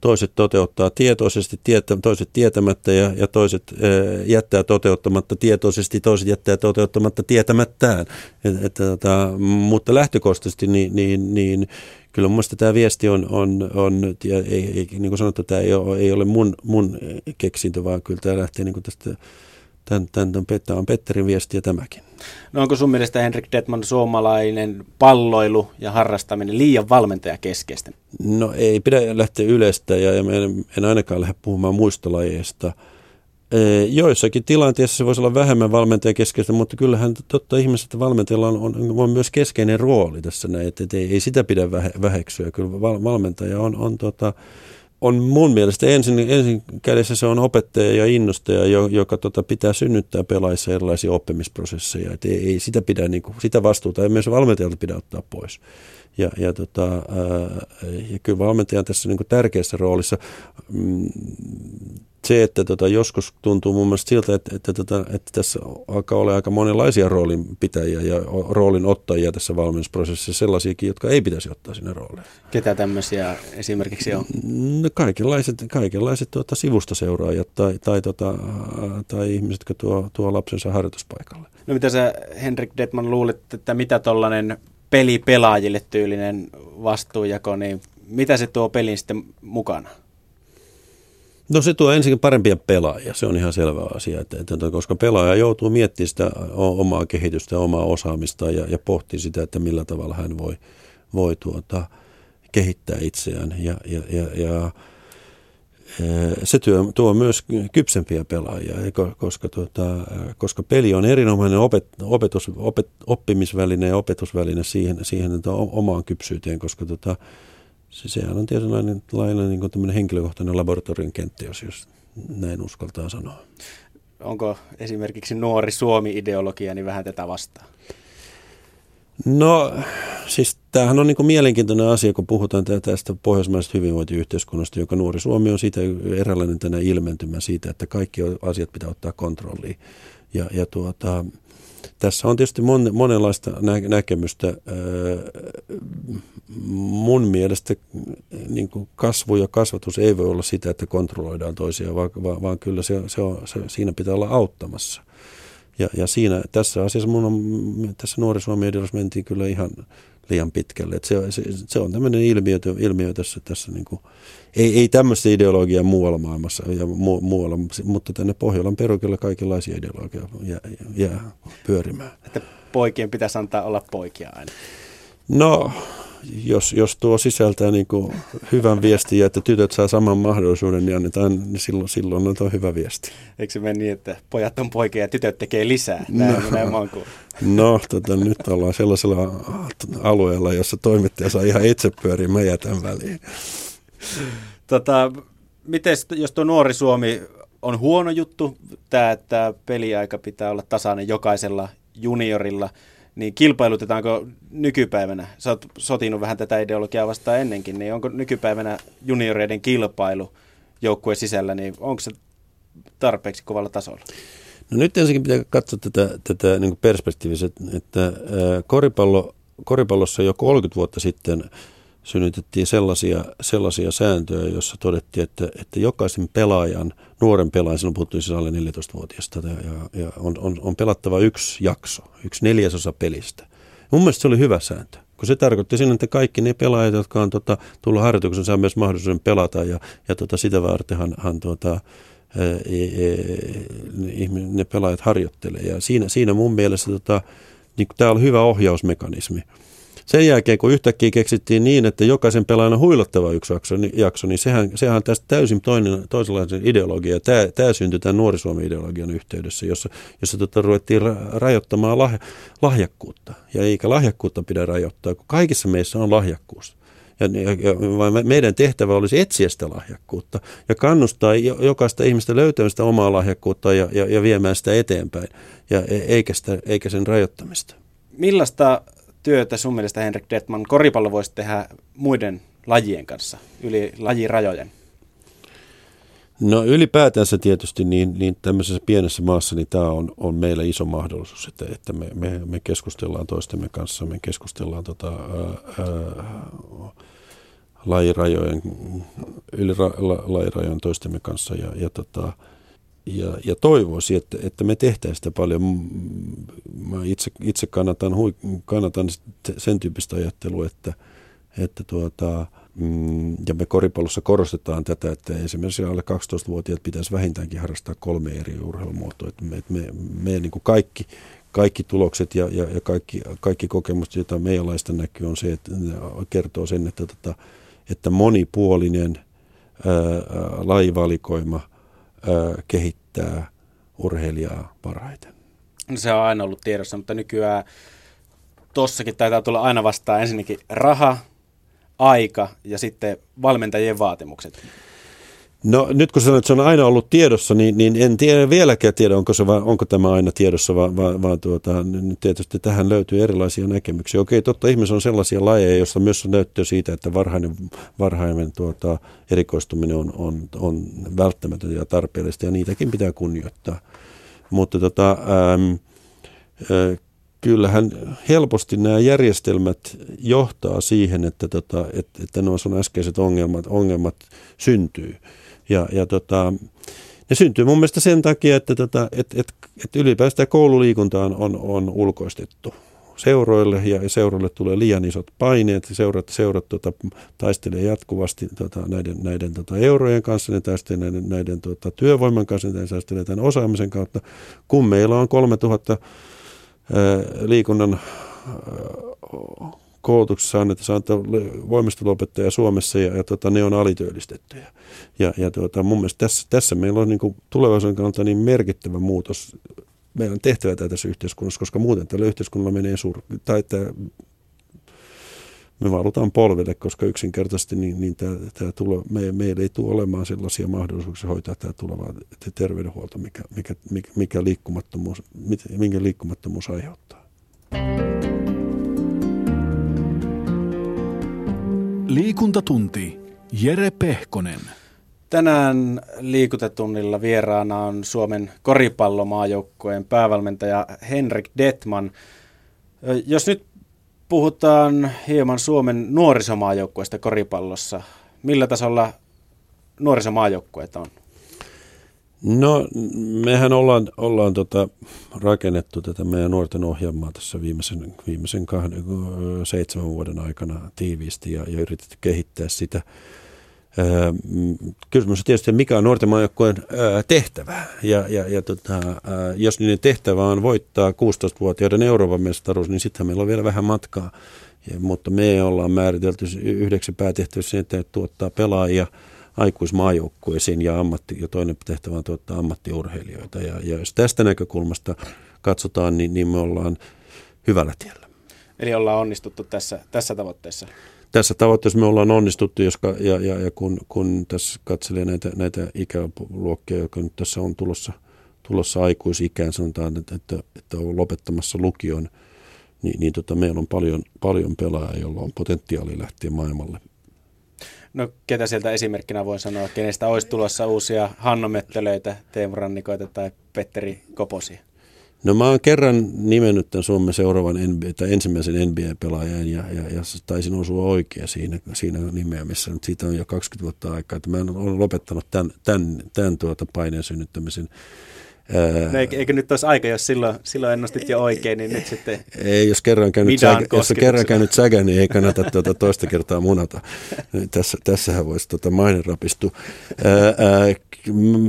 toiset toteuttaa tietoisesti, toiset tietämättä ja, ja toiset ää, jättää toteuttamatta tietoisesti, toiset jättää toteuttamatta tietämättään. Et, et, tota, mutta lähtökohtaisesti niin, niin, niin kyllä mun tämä viesti on, on, on ja ei, ei, niin kuin sanottu, tämä ei ole, ei ole mun, mun keksintö, vaan kyllä tämä lähtee niin kuin tästä tämän, tämän, tämän on Petterin viesti ja tämäkin. No onko sun mielestä Henrik Detman suomalainen palloilu ja harrastaminen liian valmentajakeskeistä? No ei pidä lähteä yleistä ja, en, en ainakaan lähde puhumaan muista lajeista. Joissakin tilanteissa se voisi olla vähemmän valmentajakeskeistä, mutta kyllähän totta ihmiset että valmentajalla on, on, on, myös keskeinen rooli tässä näin, että, että ei, ei sitä pidä väheksyä. Kyllä val, valmentaja on, on tota, on mun mielestä ensin, ensin kädessä se on opettaja ja innostaja, joka tota, pitää synnyttää pelaajissa erilaisia oppimisprosesseja. Et ei, ei sitä, pidä, niin kuin, sitä vastuuta ei myös valmentajalta pidä ottaa pois. Ja, ja, tota, ää, ja kyllä valmentaja on tässä niin kuin tärkeässä roolissa. Mm, se, että tota, joskus tuntuu mun mielestä siltä, että, että, että, että tässä alkaa olla aika monenlaisia roolinpitäjiä ja roolin ottajia tässä valmennusprosessissa, sellaisiakin, jotka ei pitäisi ottaa sinne rooliin. Ketä tämmöisiä esimerkiksi on? No, kaikenlaiset, kaikenlaiset tuota, sivustaseuraajat tai, tai, tota, tai ihmiset, jotka tuo, tuo lapsensa harjoituspaikalle. No mitä sä Henrik Detman luulet, että mitä tollainen peli pelaajille tyylinen vastuujako, niin mitä se tuo pelin sitten mukana? No se tuo ensinnäkin parempia pelaajia, se on ihan selvä asia, että, että, koska pelaaja joutuu miettimään sitä omaa kehitystä omaa osaamista ja, ja pohtii sitä, että millä tavalla hän voi, voi tuota, kehittää itseään ja, ja, ja, ja se työ tuo myös kypsempiä pelaajia, koska, tuota, koska peli on erinomainen opet, opetus, opet, oppimisväline ja opetusväline siihen, siihen omaan kypsyyteen, koska tuota, se, sehän on tietynlainen lailla niin kuin henkilökohtainen laboratorion kenttä, jos, jos näin uskaltaa sanoa. Onko esimerkiksi nuori Suomi-ideologia niin vähän tätä vastaan? No siis tämähän on niin kuin mielenkiintoinen asia, kun puhutaan tästä pohjoismaisesta hyvinvointiyhteiskunnasta, joka nuori Suomi on siitä eräänlainen tänä ilmentymä siitä, että kaikki asiat pitää ottaa kontrolliin. Ja, ja tuota, tässä on tietysti mon, monenlaista nä- näkemystä. Mun mielestä niin kuin kasvu ja kasvatus ei voi olla sitä, että kontrolloidaan toisia, vaan, vaan, kyllä se, se on, se, siinä pitää olla auttamassa. Ja, ja siinä, tässä asiassa mun on, tässä Nuori Suomi mentiin kyllä ihan liian pitkälle. Se, se, se, on tämmöinen ilmiö, ilmiö tässä, tässä niin kuin, ei, ei tämmöistä ideologiaa muualla maailmassa ja mu, muualla, mutta tänne Pohjolan perukilla kaikenlaisia ideologiaa jää, jää pyörimään. Että poikien pitäisi antaa olla poikia aina. No, jos, jos tuo sisältää niin kuin hyvän viestin ja että tytöt saa saman mahdollisuuden, niin annetaan, niin silloin, silloin on tuo hyvä viesti. Eikö se mene niin, että pojat on poikia ja tytöt tekee lisää? Näin, no, näin no tota, nyt ollaan sellaisella alueella, jossa toimittaja saa ihan itse pyöriä, mä jätän väliin. Tota, miten, jos tuo nuori Suomi on huono juttu, tämä, että peliaika pitää olla tasainen jokaisella juniorilla – niin kilpailutetaanko nykypäivänä, sä oot sotinut vähän tätä ideologiaa vastaan ennenkin, niin onko nykypäivänä junioreiden kilpailu joukkueen sisällä, niin onko se tarpeeksi kovalla tasolla? No nyt ensinnäkin pitää katsoa tätä, tätä niin perspektiivistä, että koripallo, koripallossa jo 30 vuotta sitten synnytettiin sellaisia, sellaisia sääntöjä, joissa todettiin, että, että jokaisen pelaajan, nuoren pelaajan, silloin puhuttiin siis alle 14-vuotiaasta, ja, ja on, on, on pelattava yksi jakso, yksi neljäsosa pelistä. Mun mielestä se oli hyvä sääntö, kun se tarkoitti sinne, että kaikki ne pelaajat, jotka on tota, tullut harjoituksen, saa myös mahdollisuuden pelata, ja, ja tota, sitä vartenhan hän, tota, e, e, ne pelaajat harjoittelee. Ja siinä, siinä mun mielestä tota, niin tämä on hyvä ohjausmekanismi. Sen jälkeen, kun yhtäkkiä keksittiin niin, että jokaisen pelaajan on huilottava yksi jakso, niin, jakso, niin sehän, sehän on tästä täysin toinen, toisenlainen ideologia. Tämä, tämä syntyi tämän nuorisuomi-ideologian yhteydessä, jossa, jossa tota, ruvettiin ra- rajoittamaan lah, lahjakkuutta. Ja eikä lahjakkuutta pidä rajoittaa, kun kaikissa meissä on lahjakkuus. Ja, ja, ja meidän tehtävä olisi etsiä sitä lahjakkuutta ja kannustaa jokaista ihmistä löytämään sitä omaa lahjakkuutta ja, ja, ja viemään sitä eteenpäin, ja, eikä, sitä, eikä sen rajoittamista. Millaista työtä sun mielestä Henrik Detman koripallo voisi tehdä muiden lajien kanssa, yli lajirajojen? No ylipäätänsä tietysti niin, niin tämmöisessä pienessä maassa niin tämä on, on meillä iso mahdollisuus, että, että me, me, me keskustellaan toistemme kanssa, me keskustellaan tota, ää, ää, lajirajojen, yli ra, la, lajirajojen toistemme kanssa ja, ja tota, ja, ja toivoisin, että, että me tehtäisiin sitä paljon. Mä itse, itse kannatan, hui, kannatan sen tyyppistä ajattelua, että, että tuota, mm, ja me koripallossa korostetaan tätä, että esimerkiksi alle 12-vuotiaat pitäisi vähintäänkin harrastaa kolme eri urheilumuotoa. Että me, me, me niin kuin kaikki, kaikki tulokset ja, ja, ja kaikki, kaikki kokemukset, joita meidän laista näkyy, on se, että kertoo sen, että, että, että monipuolinen ää, lajivalikoima – kehittää urheilijaa parhaiten. No se on aina ollut tiedossa, mutta nykyään tossakin taitaa tulla aina vastaan ensinnäkin raha, aika ja sitten valmentajien vaatimukset. No nyt kun sanoit, että se on aina ollut tiedossa, niin, niin en tiedä vieläkään tiedä, onko, se, onko tämä aina tiedossa, vaan, vaan, vaan tuota, tietysti tähän löytyy erilaisia näkemyksiä. Okei, totta, ihmiset on sellaisia lajeja, joissa myös on näyttöä siitä, että varhainen, varhainen tuota, erikoistuminen on, on, on välttämätöntä ja tarpeellista, ja niitäkin pitää kunnioittaa. Mutta tota, äm, ä, kyllähän helposti nämä järjestelmät johtaa siihen, että, tota, että, että nuo sun äskeiset ongelmat, ongelmat syntyy. Ja, ja tota, ne syntyy mun mielestä sen takia, että, tota, että, että, että ylipäätään koululiikunta on, on, on ulkoistettu seuroille ja seuroille tulee liian isot paineet. Seurat, seurat tota, taistelee jatkuvasti tota, näiden, näiden tota, eurojen kanssa, ne taistelee näiden, näiden tota, työvoiman kanssa, ne taistelee tämän osaamisen kautta. Kun meillä on 3000 ää, liikunnan ää, koulutuksessa annetaan voimisteluopettajia Suomessa ja, ja tota, ne on alityöllistettyjä. Ja, ja tuota, mun mielestä tässä, tässä meillä on niin kuin tulevaisuuden kannalta niin merkittävä muutos. Meidän on tehtävä tässä yhteiskunnassa, koska muuten tällä yhteiskunnalla menee sur... Tai että me valutaan polvelle, koska yksinkertaisesti niin, niin tämä, tämä tulo, me, meillä ei tule olemaan sellaisia mahdollisuuksia hoitaa tämä tuleva terveydenhuolto, mikä, mikä, mikä liikkumattomuus, minkä liikkumattomuus aiheuttaa. Liikuntatunti. Jere Pehkonen. Tänään liikuntatunnilla vieraana on Suomen koripallomaajoukkueen päävalmentaja Henrik Detman. Jos nyt puhutaan hieman Suomen nuorisomaajoukkueesta koripallossa, millä tasolla nuorisomaajoukkueet on? No mehän ollaan, ollaan tota, rakennettu tätä meidän nuorten ohjelmaa tässä viimeisen, viimeisen kahden, seitsemän vuoden aikana tiiviisti ja, ja yritetty kehittää sitä. Ää, kysymys on tietysti, mikä on nuorten maajoukkueen tehtävä. Ja, ja, ja tota, ää, jos niiden tehtävä on voittaa 16-vuotiaiden Euroopan mestaruus, niin sittenhän meillä on vielä vähän matkaa. Ja, mutta me ollaan määritelty yhdeksi päätehtäväksi että tuottaa pelaajia – aikuismaajoukkueisiin ja, ammatti, ja toinen tehtävä on tuottaa ammattiurheilijoita. Ja, ja jos tästä näkökulmasta katsotaan, niin, niin me ollaan hyvällä tiellä. Eli ollaan onnistuttu tässä, tässä tavoitteessa? Tässä tavoitteessa me ollaan onnistuttu, jos, ja, ja, ja kun, kun tässä katselee näitä, näitä ikäluokkia, jotka nyt tässä on tulossa, tulossa aikuisikään, sanotaan, että, että, että on lopettamassa lukion, niin, niin tota, meillä on paljon, paljon pelaajia, joilla on potentiaali lähteä maailmalle No ketä sieltä esimerkkinä voin sanoa, kenestä olisi tulossa uusia Hanno Möttölöitä, Teemu Rannikoita tai Petteri Koposia? No mä oon kerran nimennyt tämän Suomen seuraavan NBA, tai ensimmäisen NBA-pelaajan ja, ja, ja taisin osua oikein siinä, siinä nimeämisessä, mutta siitä on jo 20 vuotta aikaa, että mä olen lopettanut tämän, tämän, tämän tuota paineen synnyttämisen. No eikö, eikö nyt olisi aika, jos silloin, silloin ennustit jo oikein, niin nyt sitten... Ei, jos kerran käynyt, säkä, jos kerran käynyt säkä, niin ei kannata tuota toista kertaa munata. Tässä, tässähän voisi tuota maine rapistua.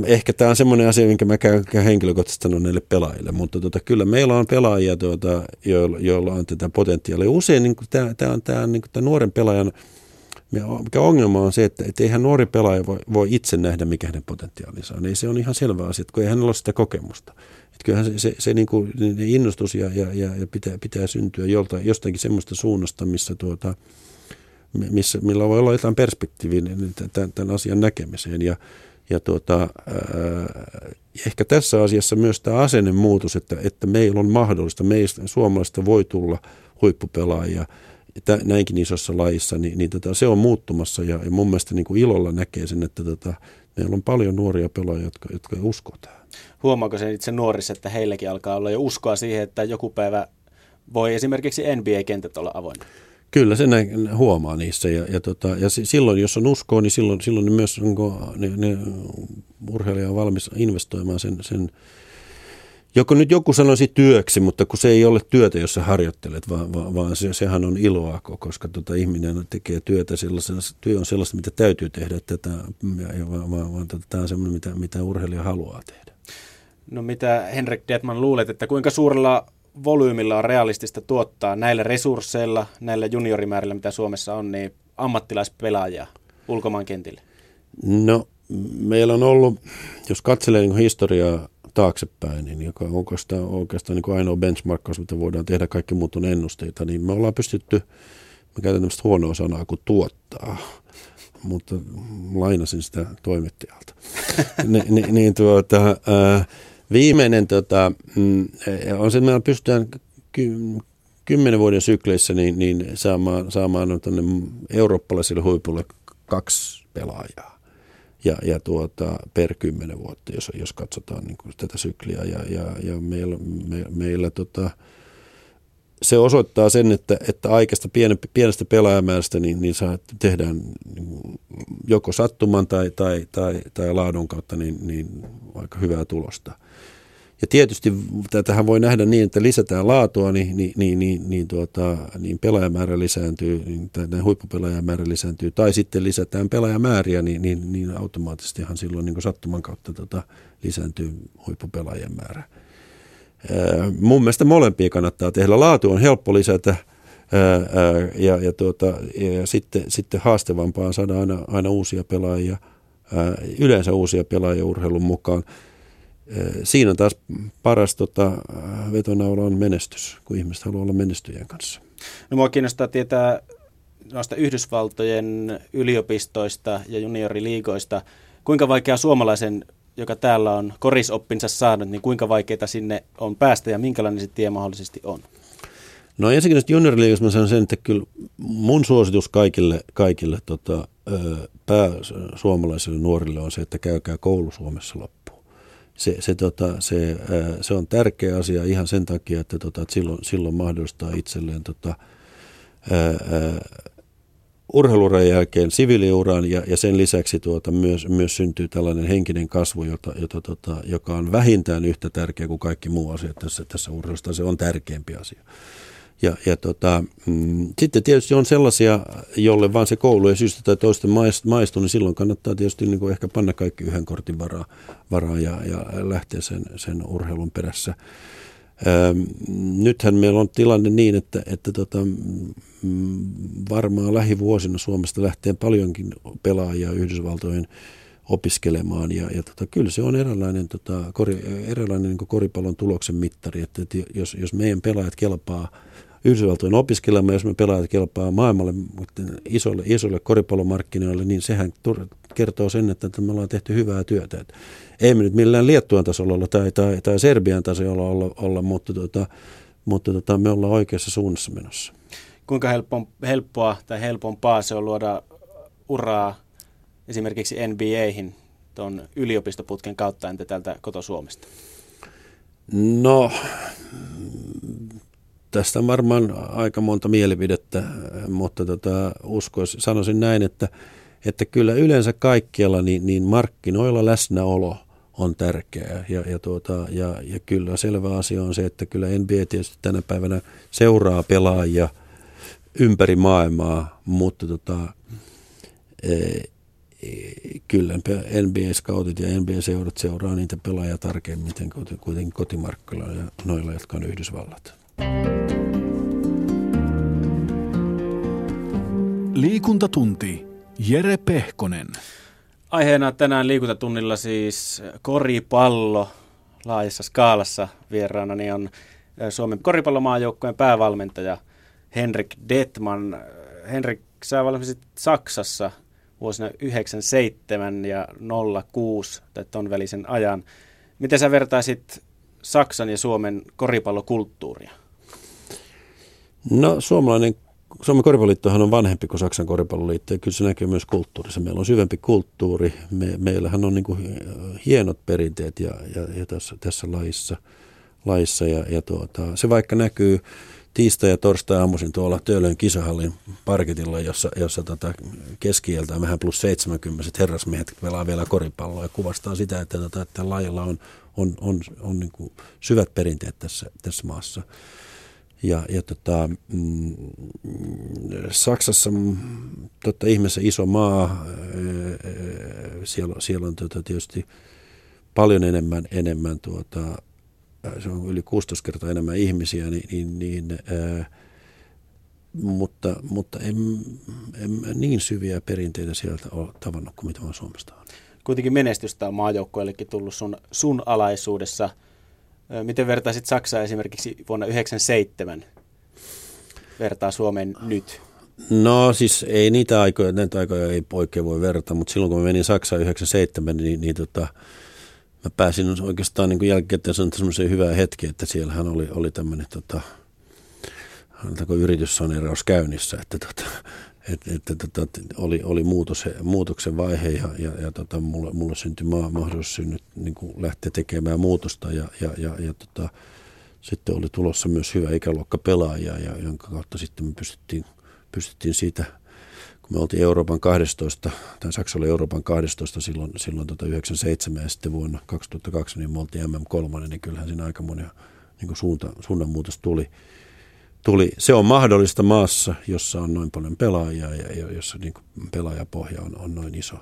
Ehkä tämä on semmoinen asia, minkä mä käyn, henkilökohtaisesti sanon näille pelaajille, mutta tuota, kyllä meillä on pelaajia, tuota, joilla, joilla on tätä potentiaalia. Usein niin tämä, on tämä, niin tämä nuoren pelaajan mikä ongelma on se, että, että eihän nuori pelaaja voi, voi itse nähdä, mikä hänen potentiaalinsa on. Ei se on ihan selvä asia, kun ei hänellä ole sitä kokemusta. Että kyllähän se, se, se niin kuin, innostus ja, ja, ja, ja pitää, pitää syntyä jolta, jostakin semmoista suunnasta, missä tuota, missä, millä voi olla jotain perspektiiviä tämän, tämän asian näkemiseen. Ja, ja tuota, äh, ehkä tässä asiassa myös tämä asennemuutos, että, että meillä on mahdollista, meistä suomalaista voi tulla huippupelaajia – tä, näinkin isossa lajissa, niin, niin tota, se on muuttumassa ja, ja mun mielestä niin kuin ilolla näkee sen, että tota, meillä on paljon nuoria pelaajia, jotka, jotka uskoo tähän. Huomaako se itse nuorissa, että heilläkin alkaa olla jo uskoa siihen, että joku päivä voi esimerkiksi NBA-kentät olla avoinna? Kyllä, se näin, huomaa niissä ja, ja, tota, ja silloin, jos on uskoa, niin silloin, silloin ne myös onko, ne, ne urheilija on valmis investoimaan sen, sen joko nyt joku sanoisi työksi, mutta kun se ei ole työtä, jos sä harjoittelet, vaan, vaan, vaan se, sehän on iloa, koska tota, ihminen tekee työtä sellaisena, työ on sellaista, mitä täytyy tehdä, tätä, ja, vaan, vaan, vaan tota, tämä on semmoinen, mitä, mitä urheilija haluaa tehdä. No mitä Henrik Detman luulet, että kuinka suurella volyymilla on realistista tuottaa näillä resursseilla, näillä juniorimäärillä, mitä Suomessa on, niin ammattilaispelaajia ulkomaan kentille? No meillä on ollut, jos katselee niin historiaa taaksepäin, niin joka on oikeastaan, oikeastaan niin kuin ainoa benchmarkkaus, mitä voidaan tehdä, kaikki muut on ennusteita, niin me ollaan pystytty, mä käytän tämmöistä huonoa sanaa kuin tuottaa, mutta lainasin sitä toimittajalta. Ni, ni, niin tuota, ää, viimeinen tota, mm, on se, että me pystytään ky, kymmenen vuoden sykleissä niin, niin saamaan, saamaan tuonne eurooppalaisille huipulle kaksi pelaajaa ja, ja tuota, per kymmenen vuotta, jos, jos katsotaan niin kuin tätä sykliä. Ja, ja, ja meillä, me, meillä tota, se osoittaa sen, että, että aikaista pienestä pelaajamäärästä niin, niin saa, tehdään joko sattuman tai, tai, tai, tai laadun kautta niin, niin aika hyvää tulosta. Ja tietysti tätähän voi nähdä niin, että lisätään laatua, niin, niin, niin, niin, niin, tuota, niin pelaajamäärä lisääntyy, niin, tai huippupelaajamäärä lisääntyy, tai sitten lisätään pelaajamääriä, niin, niin, niin automaattisestihan silloin niin sattuman kautta tota, lisääntyy huippupelaajien määrä. Ää, mun mielestä molempia kannattaa tehdä. Laatu on helppo lisätä, ää, ja, ja, tuota, ja sitten, sitten haastevampaa on saada aina, aina uusia pelaajia, ää, yleensä uusia pelaajia urheilun mukaan siinä taas paras tota, vetonaula on menestys, kun ihmiset haluaa olla menestyjien kanssa. No mua kiinnostaa tietää noista Yhdysvaltojen yliopistoista ja junioriliigoista. Kuinka vaikea suomalaisen, joka täällä on korisoppinsa saanut, niin kuinka vaikeaa sinne on päästä ja minkälainen se tie mahdollisesti on? No ensinnäkin junioriliigassa mä sanon sen, että kyllä mun suositus kaikille, kaikille tota, pääsuomalaisille nuorille on se, että käykää koulu Suomessa loppuun se, se, tota, se, se on tärkeä asia ihan sen takia, että, tota, että silloin, silloin mahdollistaa itselleen tota, urheiluran jälkeen siviiliuran ja, ja sen lisäksi tuota, myös, myös syntyy tällainen henkinen kasvu, jota, jota, tota, joka on vähintään yhtä tärkeä kuin kaikki muu asia tässä, tässä urheilusta. Se on tärkeämpi asia. Ja, ja tota, mm, sitten tietysti on sellaisia, jolle vaan se koulu ei syystä tai toista maistu, niin silloin kannattaa tietysti niin kuin ehkä panna kaikki yhden kortin varaa, varaa ja, ja lähteä sen, sen urheilun perässä. Ähm, nythän meillä on tilanne niin, että, että tota, mm, varmaan lähivuosina Suomesta lähtee paljonkin pelaajia Yhdysvaltoihin opiskelemaan ja, ja tota, kyllä se on eräänlainen, tota, kori, eräänlainen niin koripallon tuloksen mittari, että, että jos, jos meidän pelaajat kelpaa Yhdysvaltojen opiskelemaan, jos me pelaajat kelpaa maailmalle isolle, isolle koripallomarkkinoille, niin sehän kertoo sen, että me ollaan tehty hyvää työtä. Et ei me nyt millään Liettuan tasolla olla tai, tai, tai Serbian tasolla olla, olla mutta, tota, mutta tota, me ollaan oikeassa suunnassa menossa. Kuinka helppo, helppoa tai helpompaa se on luoda uraa esimerkiksi NBAihin tuon yliopistoputken kautta, entä täältä koto-Suomesta? No, tästä on varmaan aika monta mielipidettä, mutta tota, uskois, sanoisin näin, että, että kyllä yleensä kaikkialla niin, niin markkinoilla läsnäolo on tärkeää. Ja, ja, tuota, ja, ja kyllä selvä asia on se, että kyllä NBA tietysti tänä päivänä seuraa pelaajia ympäri maailmaa, mutta tota, e, kyllä NBA-scoutit ja NBA-seurat seuraa niitä pelaajia tarkemmin kuitenkin kotimarkkinoilla ja noilla, jotka on Yhdysvallat. Liikuntatunti. Jere Pehkonen. Aiheena tänään liikuntatunnilla siis koripallo laajassa skaalassa vieraana niin on Suomen koripallomaajoukkueen päävalmentaja Henrik Detman. Henrik, sä valmisit Saksassa vuosina 97 ja 06 tai ton välisen ajan. Miten sä vertaisit Saksan ja Suomen koripallokulttuuria? No suomalainen, Suomen koripalloliittohan on vanhempi kuin Saksan koripalloliitto ja kyllä se näkyy myös kulttuurissa. Meillä on syvempi kulttuuri, Me, meillähän on niin kuin hienot perinteet ja, ja, ja tässä, tässä laissa, laissa ja, ja tuota, se vaikka näkyy tiistai- ja torstai-aamuisin tuolla Töölön kisahallin parketilla, jossa, jossa tota keskieltä vähän plus 70 herrasmiehet pelaa vielä koripalloa ja kuvastaa sitä, että, tota, että lajilla on, on, on, on niin syvät perinteet tässä, tässä maassa. Ja, ja tota, mm, Saksassa mm, totta ihmeessä iso maa, siellä, siellä on tota, tietysti paljon enemmän, enemmän tuota, se on yli 16 kertaa enemmän ihmisiä, niin, niin, niin ää, mutta, mutta en, en niin syviä perinteitä sieltä ole tavannut kuin mitä on Suomesta on. Kuitenkin menestystä on maajoukkoillekin tullut sun, sun alaisuudessa. Miten vertaisit Saksaa esimerkiksi vuonna 1997 vertaa Suomeen nyt? No siis ei niitä aikoja, näitä aikoja ei oikein voi verrata, mutta silloin kun mä menin Saksaan 97, niin, niin tota, mä pääsin oikeastaan niin jälkikäteen semmoiseen hyvään hetki, että siellähän oli, oli tämmöinen tota, yrityssaneeraus käynnissä, että tota, että, että tota, oli, oli muutos, muutoksen vaihe ja, ja, ja tota, mulle, mulle syntyi maa, mahdollisuus synnyt, niin kuin lähteä tekemään muutosta ja, ja, ja, ja tota, sitten oli tulossa myös hyvä ikäluokka pelaajia, ja, jonka kautta sitten me pystyttiin, pystyttiin siitä – kun me oltiin Euroopan 12, tai Saksa oli Euroopan 12 silloin, silloin tota 97 ja sitten vuonna 2002 niin me oltiin MM3, niin kyllähän siinä aika monia niin suunta, suunnanmuutos tuli. Tuli. Se on mahdollista maassa, jossa on noin paljon pelaajia ja jossa niin pelaajapohja on, on noin iso.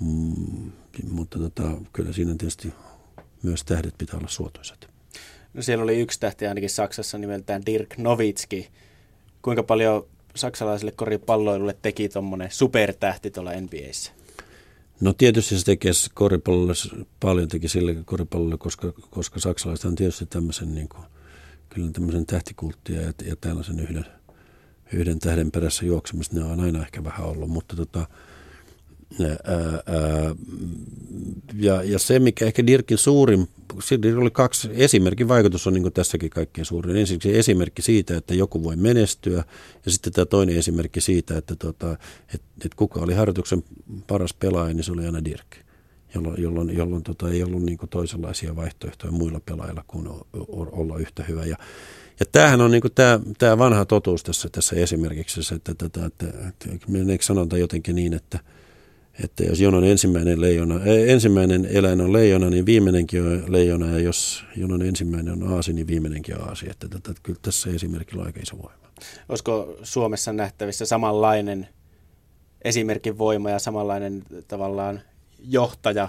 Mm, mutta tota, kyllä siinä tietysti myös tähdet pitää olla suotuisat. No siellä oli yksi tähti ainakin Saksassa nimeltään Dirk Nowitzki. Kuinka paljon saksalaiselle koripalloilulle teki tuommoinen supertähti tuolla NBAissä? No tietysti se tekee koripallolle, paljon teki sille koripallolle, koska, koska saksalaiset on tietysti tämmöisen, niin kuin, kyllä tämmöisen tähtikulttia ja, ja tällaisen yhden, yhden tähden perässä juoksemista, ne on aina ehkä vähän ollut, mutta tota, ja, ja se, mikä ehkä Dirkin suurin, siinä oli kaksi, esimerkin vaikutus on niin tässäkin kaikkein suurin. Ensiksi esimerkki siitä, että joku voi menestyä, ja sitten tämä toinen esimerkki siitä, että, tota, että, että kuka oli harjoituksen paras pelaaja, niin se oli aina Dirk jolloin, jolloin, jolloin tota, ei ollut niin toisenlaisia vaihtoehtoja muilla pelaajilla kuin olla yhtä hyvä. Ja, ja tämähän on niin tämä, tämä vanha totuus tässä, tässä esimerkiksi, että, että, että, että, että, että sanonta jotenkin niin, että – että jos jonon ensimmäinen, leijona, ensimmäinen eläin on leijona, niin viimeinenkin on leijona, ja jos jonon ensimmäinen on aasi, niin viimeinenkin on aasi. Että, että, että kyllä tässä esimerkillä on aika iso voima. Olisiko Suomessa nähtävissä samanlainen esimerkin voima ja samanlainen tavallaan johtaja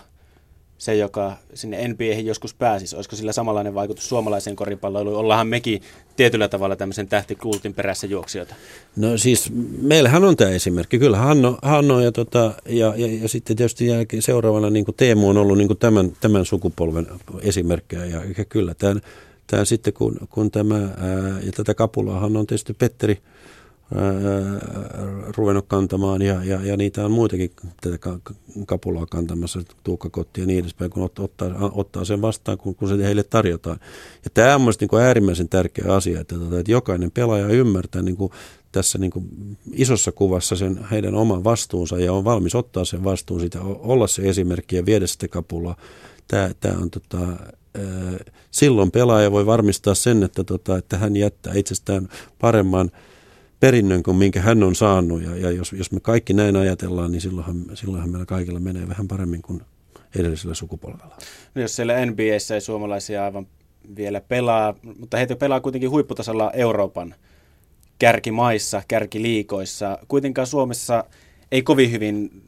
se, joka sinne NBAihin joskus pääsisi, olisiko sillä samanlainen vaikutus suomalaiseen koripalloiluun? Ollaanhan mekin tietyllä tavalla tämmöisen tähtikultin perässä juoksijoita. No siis meillähän on tämä esimerkki. Kyllä Hanno, Hanno ja, tota, ja, ja, ja, sitten tietysti jälkeen seuraavana niin Teemu on ollut niin tämän, tämän sukupolven esimerkkejä. Ja, ja kyllä tämä, tämä sitten kun, kun tämä, ää, ja tätä kapulaahan on tietysti Petteri ruvennut kantamaan ja, ja, ja, niitä on muitakin tätä kapulaa kantamassa, tuukkakotti ja niin edespäin, kun ottaa, ottaa sen vastaan, kun, kun se heille tarjotaan. Ja tämä on mielestäni niin äärimmäisen tärkeä asia, että, että, että jokainen pelaaja ymmärtää niin kuin tässä niin kuin isossa kuvassa sen heidän oman vastuunsa ja on valmis ottaa sen vastuun siitä, olla se esimerkki ja viedä sitä kapulaa. Tämä, tämä on tota, silloin pelaaja voi varmistaa sen, että, tota, että hän jättää itsestään paremman perinnön kuin minkä hän on saanut. Ja, ja jos, jos me kaikki näin ajatellaan, niin silloinhan, silloinhan meillä kaikilla menee vähän paremmin kuin edellisellä sukupolvella. No jos siellä NBAssä ei suomalaisia aivan vielä pelaa, mutta heitä pelaa kuitenkin huipputasolla Euroopan kärkimaissa, kärkiliikoissa. Kuitenkaan Suomessa ei kovin hyvin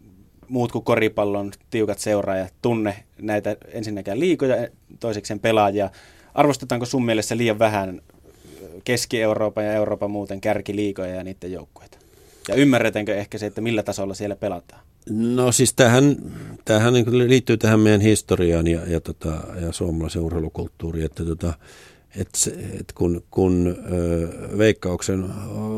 muut kuin koripallon tiukat seuraajat tunne näitä ensinnäkään liikoja, toisekseen pelaajia. Arvostetaanko sun mielestä liian vähän Keski-Euroopan ja Euroopan muuten kärkiliikoja ja niiden joukkueita? Ja ymmärretäänkö ehkä se, että millä tasolla siellä pelataan? No siis tähän, tähän niin liittyy tähän meidän historiaan ja, ja, tota, ja suomalaisen urheilukulttuuriin, että tota, et, et kun, kun ö, veikkauksen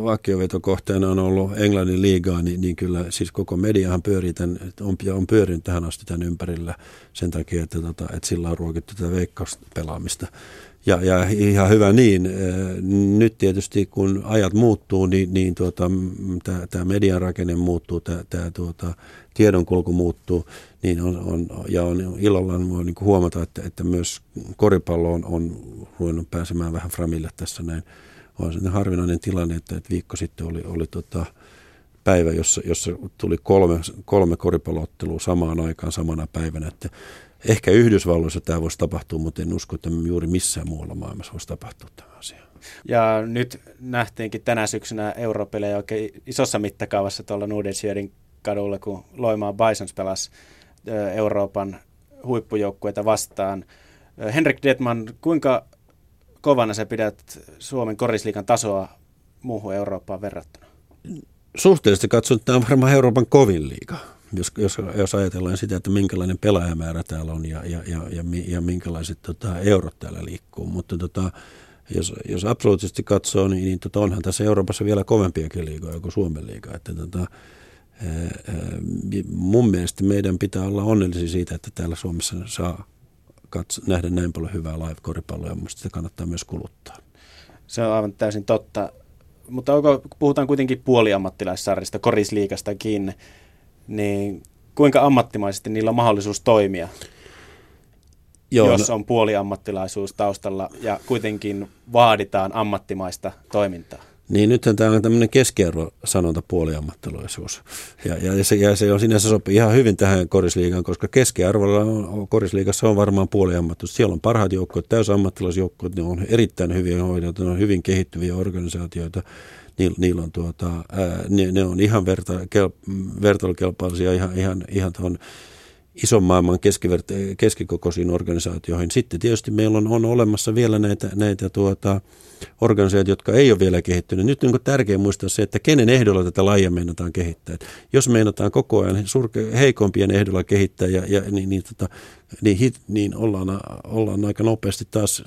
vakiovetokohteena on ollut Englannin liigaa, niin, niin kyllä siis koko mediahan pyörii tämän, on, on pyörinyt tähän asti tämän ympärillä sen takia, että, tota, että sillä on ruokittu tätä veikkauspelaamista. Ja, ja ihan hyvä niin. Nyt tietysti kun ajat muuttuu, niin, niin tuota, tämä median rakenne muuttuu, tämä tuota, tiedonkulku muuttuu, niin on, on, ja on ilolla voi niin huomata, että, että myös koripallo on, on ruvennut pääsemään vähän framille tässä näin. On se harvinainen tilanne, että, että viikko sitten oli, oli tota, päivä, jossa, jossa tuli kolme, kolme koripalloottelua samaan aikaan samana päivänä. Että ehkä Yhdysvalloissa tämä voisi tapahtua, mutta en usko, että juuri missään muualla maailmassa voisi tapahtua tämä asia. Ja nyt nähtiinkin tänä syksynä Europelejä oikein isossa mittakaavassa tuolla Nudensjörin kadulla, kun Loimaa Bisons pelasi Euroopan huippujoukkueita vastaan. Henrik Detman, kuinka kovana sä pidät Suomen korisliikan tasoa muuhun Eurooppaan verrattuna? Suhteellisesti katsoen tämä on varmaan Euroopan kovin liiga, jos, jos, jos ajatellaan sitä, että minkälainen pelaajamäärä täällä on ja, ja, ja, ja, ja minkälaiset tota, eurot täällä liikkuu. Mutta tota, jos, jos absoluuttisesti katsoo, niin, niin tota, onhan tässä Euroopassa vielä kovempiakin liigoja kuin Suomen liiga. Että, tota, mun mielestä meidän pitää olla onnellisia siitä, että täällä Suomessa saa katso, nähdä näin paljon hyvää live-koripalloa ja minusta sitä kannattaa myös kuluttaa. Se on aivan täysin totta. Mutta onko, puhutaan kuitenkin puoliammattilaissarjasta, korisliikastakin, niin kuinka ammattimaisesti niillä on mahdollisuus toimia, Joo, jos no, on puoliammattilaisuus taustalla ja kuitenkin vaaditaan ammattimaista toimintaa? Niin nythän tämä on tämmöinen keskiarvo-sanonta puoliammattilaisuus. Ja, ja, se, ja se on sinänsä sopii ihan hyvin tähän korisliigaan, koska keskiarvolla on, korisliigassa on varmaan puoliammattilaisuus. Siellä on parhaat joukkoja, täysammattilaisjoukkoja, ne on erittäin hyviä hoidettu, ne on hyvin kehittyviä organisaatioita. Niillä, niillä on tuota, ää, ne, ne, on ihan verta, kel, vertailukelpoisia ihan, ihan, ihan tuohon ison maailman keskikokoisiin organisaatioihin. Sitten tietysti meillä on, on olemassa vielä näitä, näitä tuota, organisaatioita, jotka ei ole vielä kehittyneet. Nyt on tärkeää muistaa se, että kenen ehdolla tätä lajia meinataan kehittää. Et jos meinataan koko ajan surke, heikompien ehdolla kehittää, ja, ja, niin, niin, tota, niin, hit, niin ollaan, ollaan aika nopeasti taas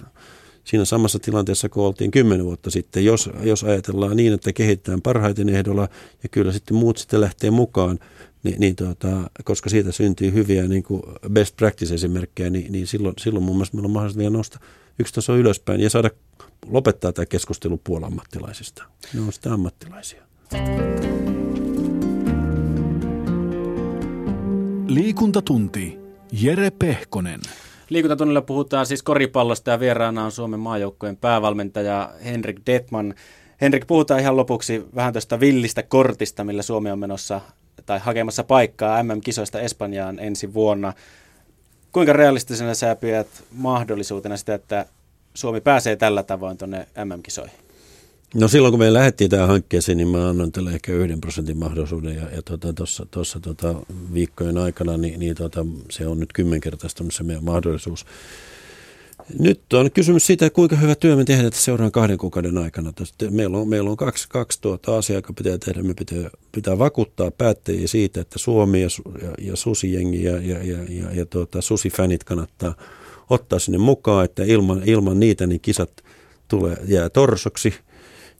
siinä samassa tilanteessa, kun oltiin kymmenen vuotta sitten. Jos, jos ajatellaan niin, että kehitetään parhaiten ehdolla ja kyllä sitten muut sitten lähtee mukaan, niin, niin tuota, koska siitä syntyy hyviä niin kuin best practice-esimerkkejä, niin, niin silloin, silloin mun mielestä meillä on mahdollista vielä nostaa yksi taso ylöspäin ja saada lopettaa tämä keskustelu puolammattilaisista. Ne on sitä ammattilaisia. Liikuntatunti. Jere Pehkonen. Liikuntatunnilla puhutaan siis koripallosta ja vieraana on Suomen maajoukkojen päävalmentaja Henrik Detman. Henrik, puhutaan ihan lopuksi vähän tuosta villistä kortista, millä Suomi on menossa tai hakemassa paikkaa MM-kisoista Espanjaan ensi vuonna. Kuinka realistisena sä pidät mahdollisuutena sitä, että Suomi pääsee tällä tavoin tuonne MM-kisoihin? No silloin kun me lähdettiin tähän hankkeeseen, niin mä annoin tälle ehkä yhden prosentin mahdollisuuden ja, ja tuossa tota, tota, viikkojen aikana niin, niin tota, se on nyt kymmenkertaistunut se meidän mahdollisuus. Nyt on kysymys siitä, kuinka hyvä työ me tehdään seuraavan kahden kuukauden aikana. Meillä on, meillä on kaksi, kaksi tuota asiaa, joka pitää tehdä. Me pitää, pitää vakuuttaa päättäjiä siitä, että Suomi ja, ja, ja Susi-jengi ja, ja, ja, ja, ja tuota, Susi-fänit kannattaa ottaa sinne mukaan, että ilman, ilman niitä niin kisat tulee, jää torsoksi.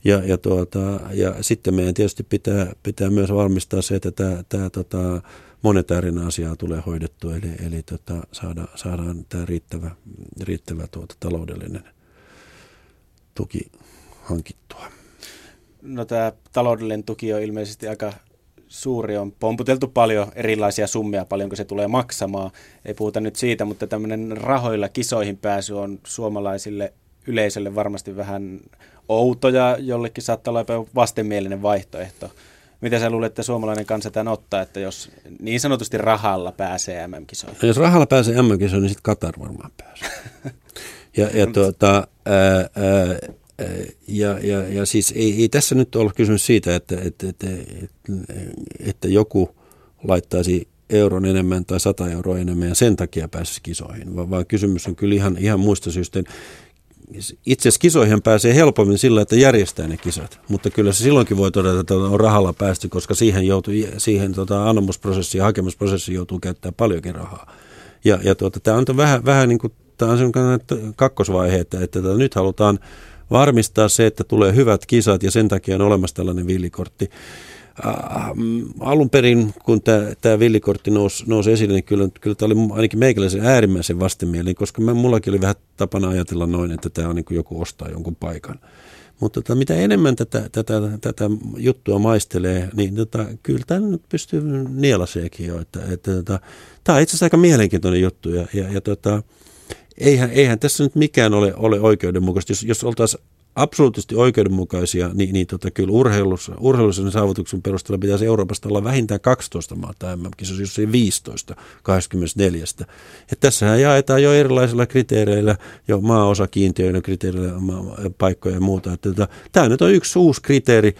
Ja, ja, tuota, ja sitten meidän tietysti pitää, pitää myös valmistaa se, että tämä, tämä tota, monetäärinen asia tulee hoidettua, eli, eli tota, saada, saadaan tämä riittävä, riittävä tuota, taloudellinen tuki hankittua. No tämä taloudellinen tuki on ilmeisesti aika suuri, on pomputeltu paljon erilaisia summia, paljonko se tulee maksamaan. Ei puhuta nyt siitä, mutta tämmöinen rahoilla kisoihin pääsy on suomalaisille yleisölle varmasti vähän outo ja jollekin saattaa olla jopa vastenmielinen vaihtoehto. Mitä sä luulet, että suomalainen kansa tämän ottaa, että jos niin sanotusti rahalla pääsee MM-kisoihin? Jos rahalla pääsee MM-kisoihin, niin sitten Katar varmaan pääsee. ja, ja, tuota, ää, ää, ja, ja, ja siis ei, ei tässä nyt ole kysymys siitä, että, että, että, että, joku laittaisi euron enemmän tai sata euroa enemmän ja sen takia pääsisi kisoihin, vaan, vaan kysymys on kyllä ihan, ihan muista syystä. Itse asiassa kisoihin pääsee helpommin sillä, että järjestää ne kisat, mutta kyllä se silloinkin voi todeta, että on rahalla päästy, koska siihen, joutuu, siihen tota, anomusprosessiin ja hakemusprosessiin joutuu käyttämään paljonkin rahaa. Ja, ja tuota, tämä on vähän, vähän niin kuin, tämä on kakkosvaihe, että, että, että nyt halutaan varmistaa se, että tulee hyvät kisat ja sen takia on olemassa tällainen villikortti. Äh, alun perin, kun tämä villikortti nousi, nousi esille, niin kyllä, kyllä tämä oli ainakin meikäläisen äärimmäisen vastenmielinen, koska mä, mullakin oli vähän tapana ajatella noin, että tämä on niin joku ostaa jonkun paikan. Mutta tota, mitä enemmän tätä, tätä, tätä juttua maistelee, niin tota, kyllä tämä nyt pystyy nielaseekin jo. Että, että, tota, tämä on itse asiassa aika mielenkiintoinen juttu ja, ja, ja tota, eihän, eihän tässä nyt mikään ole, ole oikeudenmukaista. Jos, jos oltaisiin absoluuttisesti oikeudenmukaisia, niin, niin tota, kyllä urheilussa, urheilullisen saavutuksen perusteella pitäisi Euroopasta olla vähintään 12 maata MM-kisossa, jos ei 15, 24. Ja tässähän jaetaan jo erilaisilla kriteereillä, jo maaosakiintiöillä, kriteereillä, maa, paikkoja ja muuta. Että, tota, tämä nyt on yksi uusi kriteeri,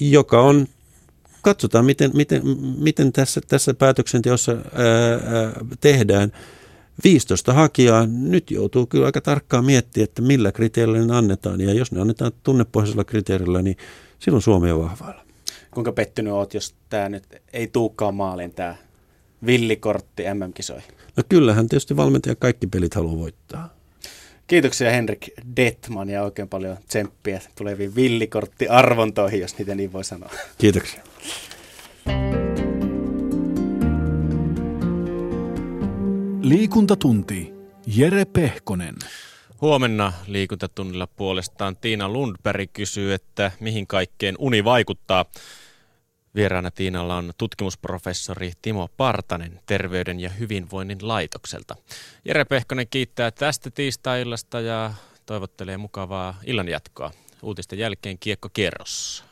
joka on katsotaan, miten, miten, miten tässä, tässä päätöksenteossa ää, ää, tehdään. 15 hakijaa, nyt joutuu kyllä aika tarkkaan miettimään, että millä kriteerillä ne annetaan. Ja jos ne annetaan tunnepohjaisella kriteerillä, niin silloin Suomi on vahvalla. Kuinka pettynyt oot, jos tämä nyt ei tuukkaan maaliin tämä villikortti MM-kisoihin? No kyllähän tietysti valmentaja kaikki pelit haluaa voittaa. Kiitoksia Henrik Detman ja oikein paljon tsemppiä tuleviin villikorttiarvontoihin, jos niitä niin voi sanoa. Kiitoksia. Liikuntatunti. Jere Pehkonen. Huomenna liikuntatunnilla puolestaan Tiina Lundberg kysyy, että mihin kaikkeen uni vaikuttaa. Vieraana Tiinalla on tutkimusprofessori Timo Partanen Terveyden ja hyvinvoinnin laitokselta. Jere Pehkonen kiittää tästä tiistai ja toivottelee mukavaa illanjatkoa. Uutisten jälkeen kiekko kierrossa.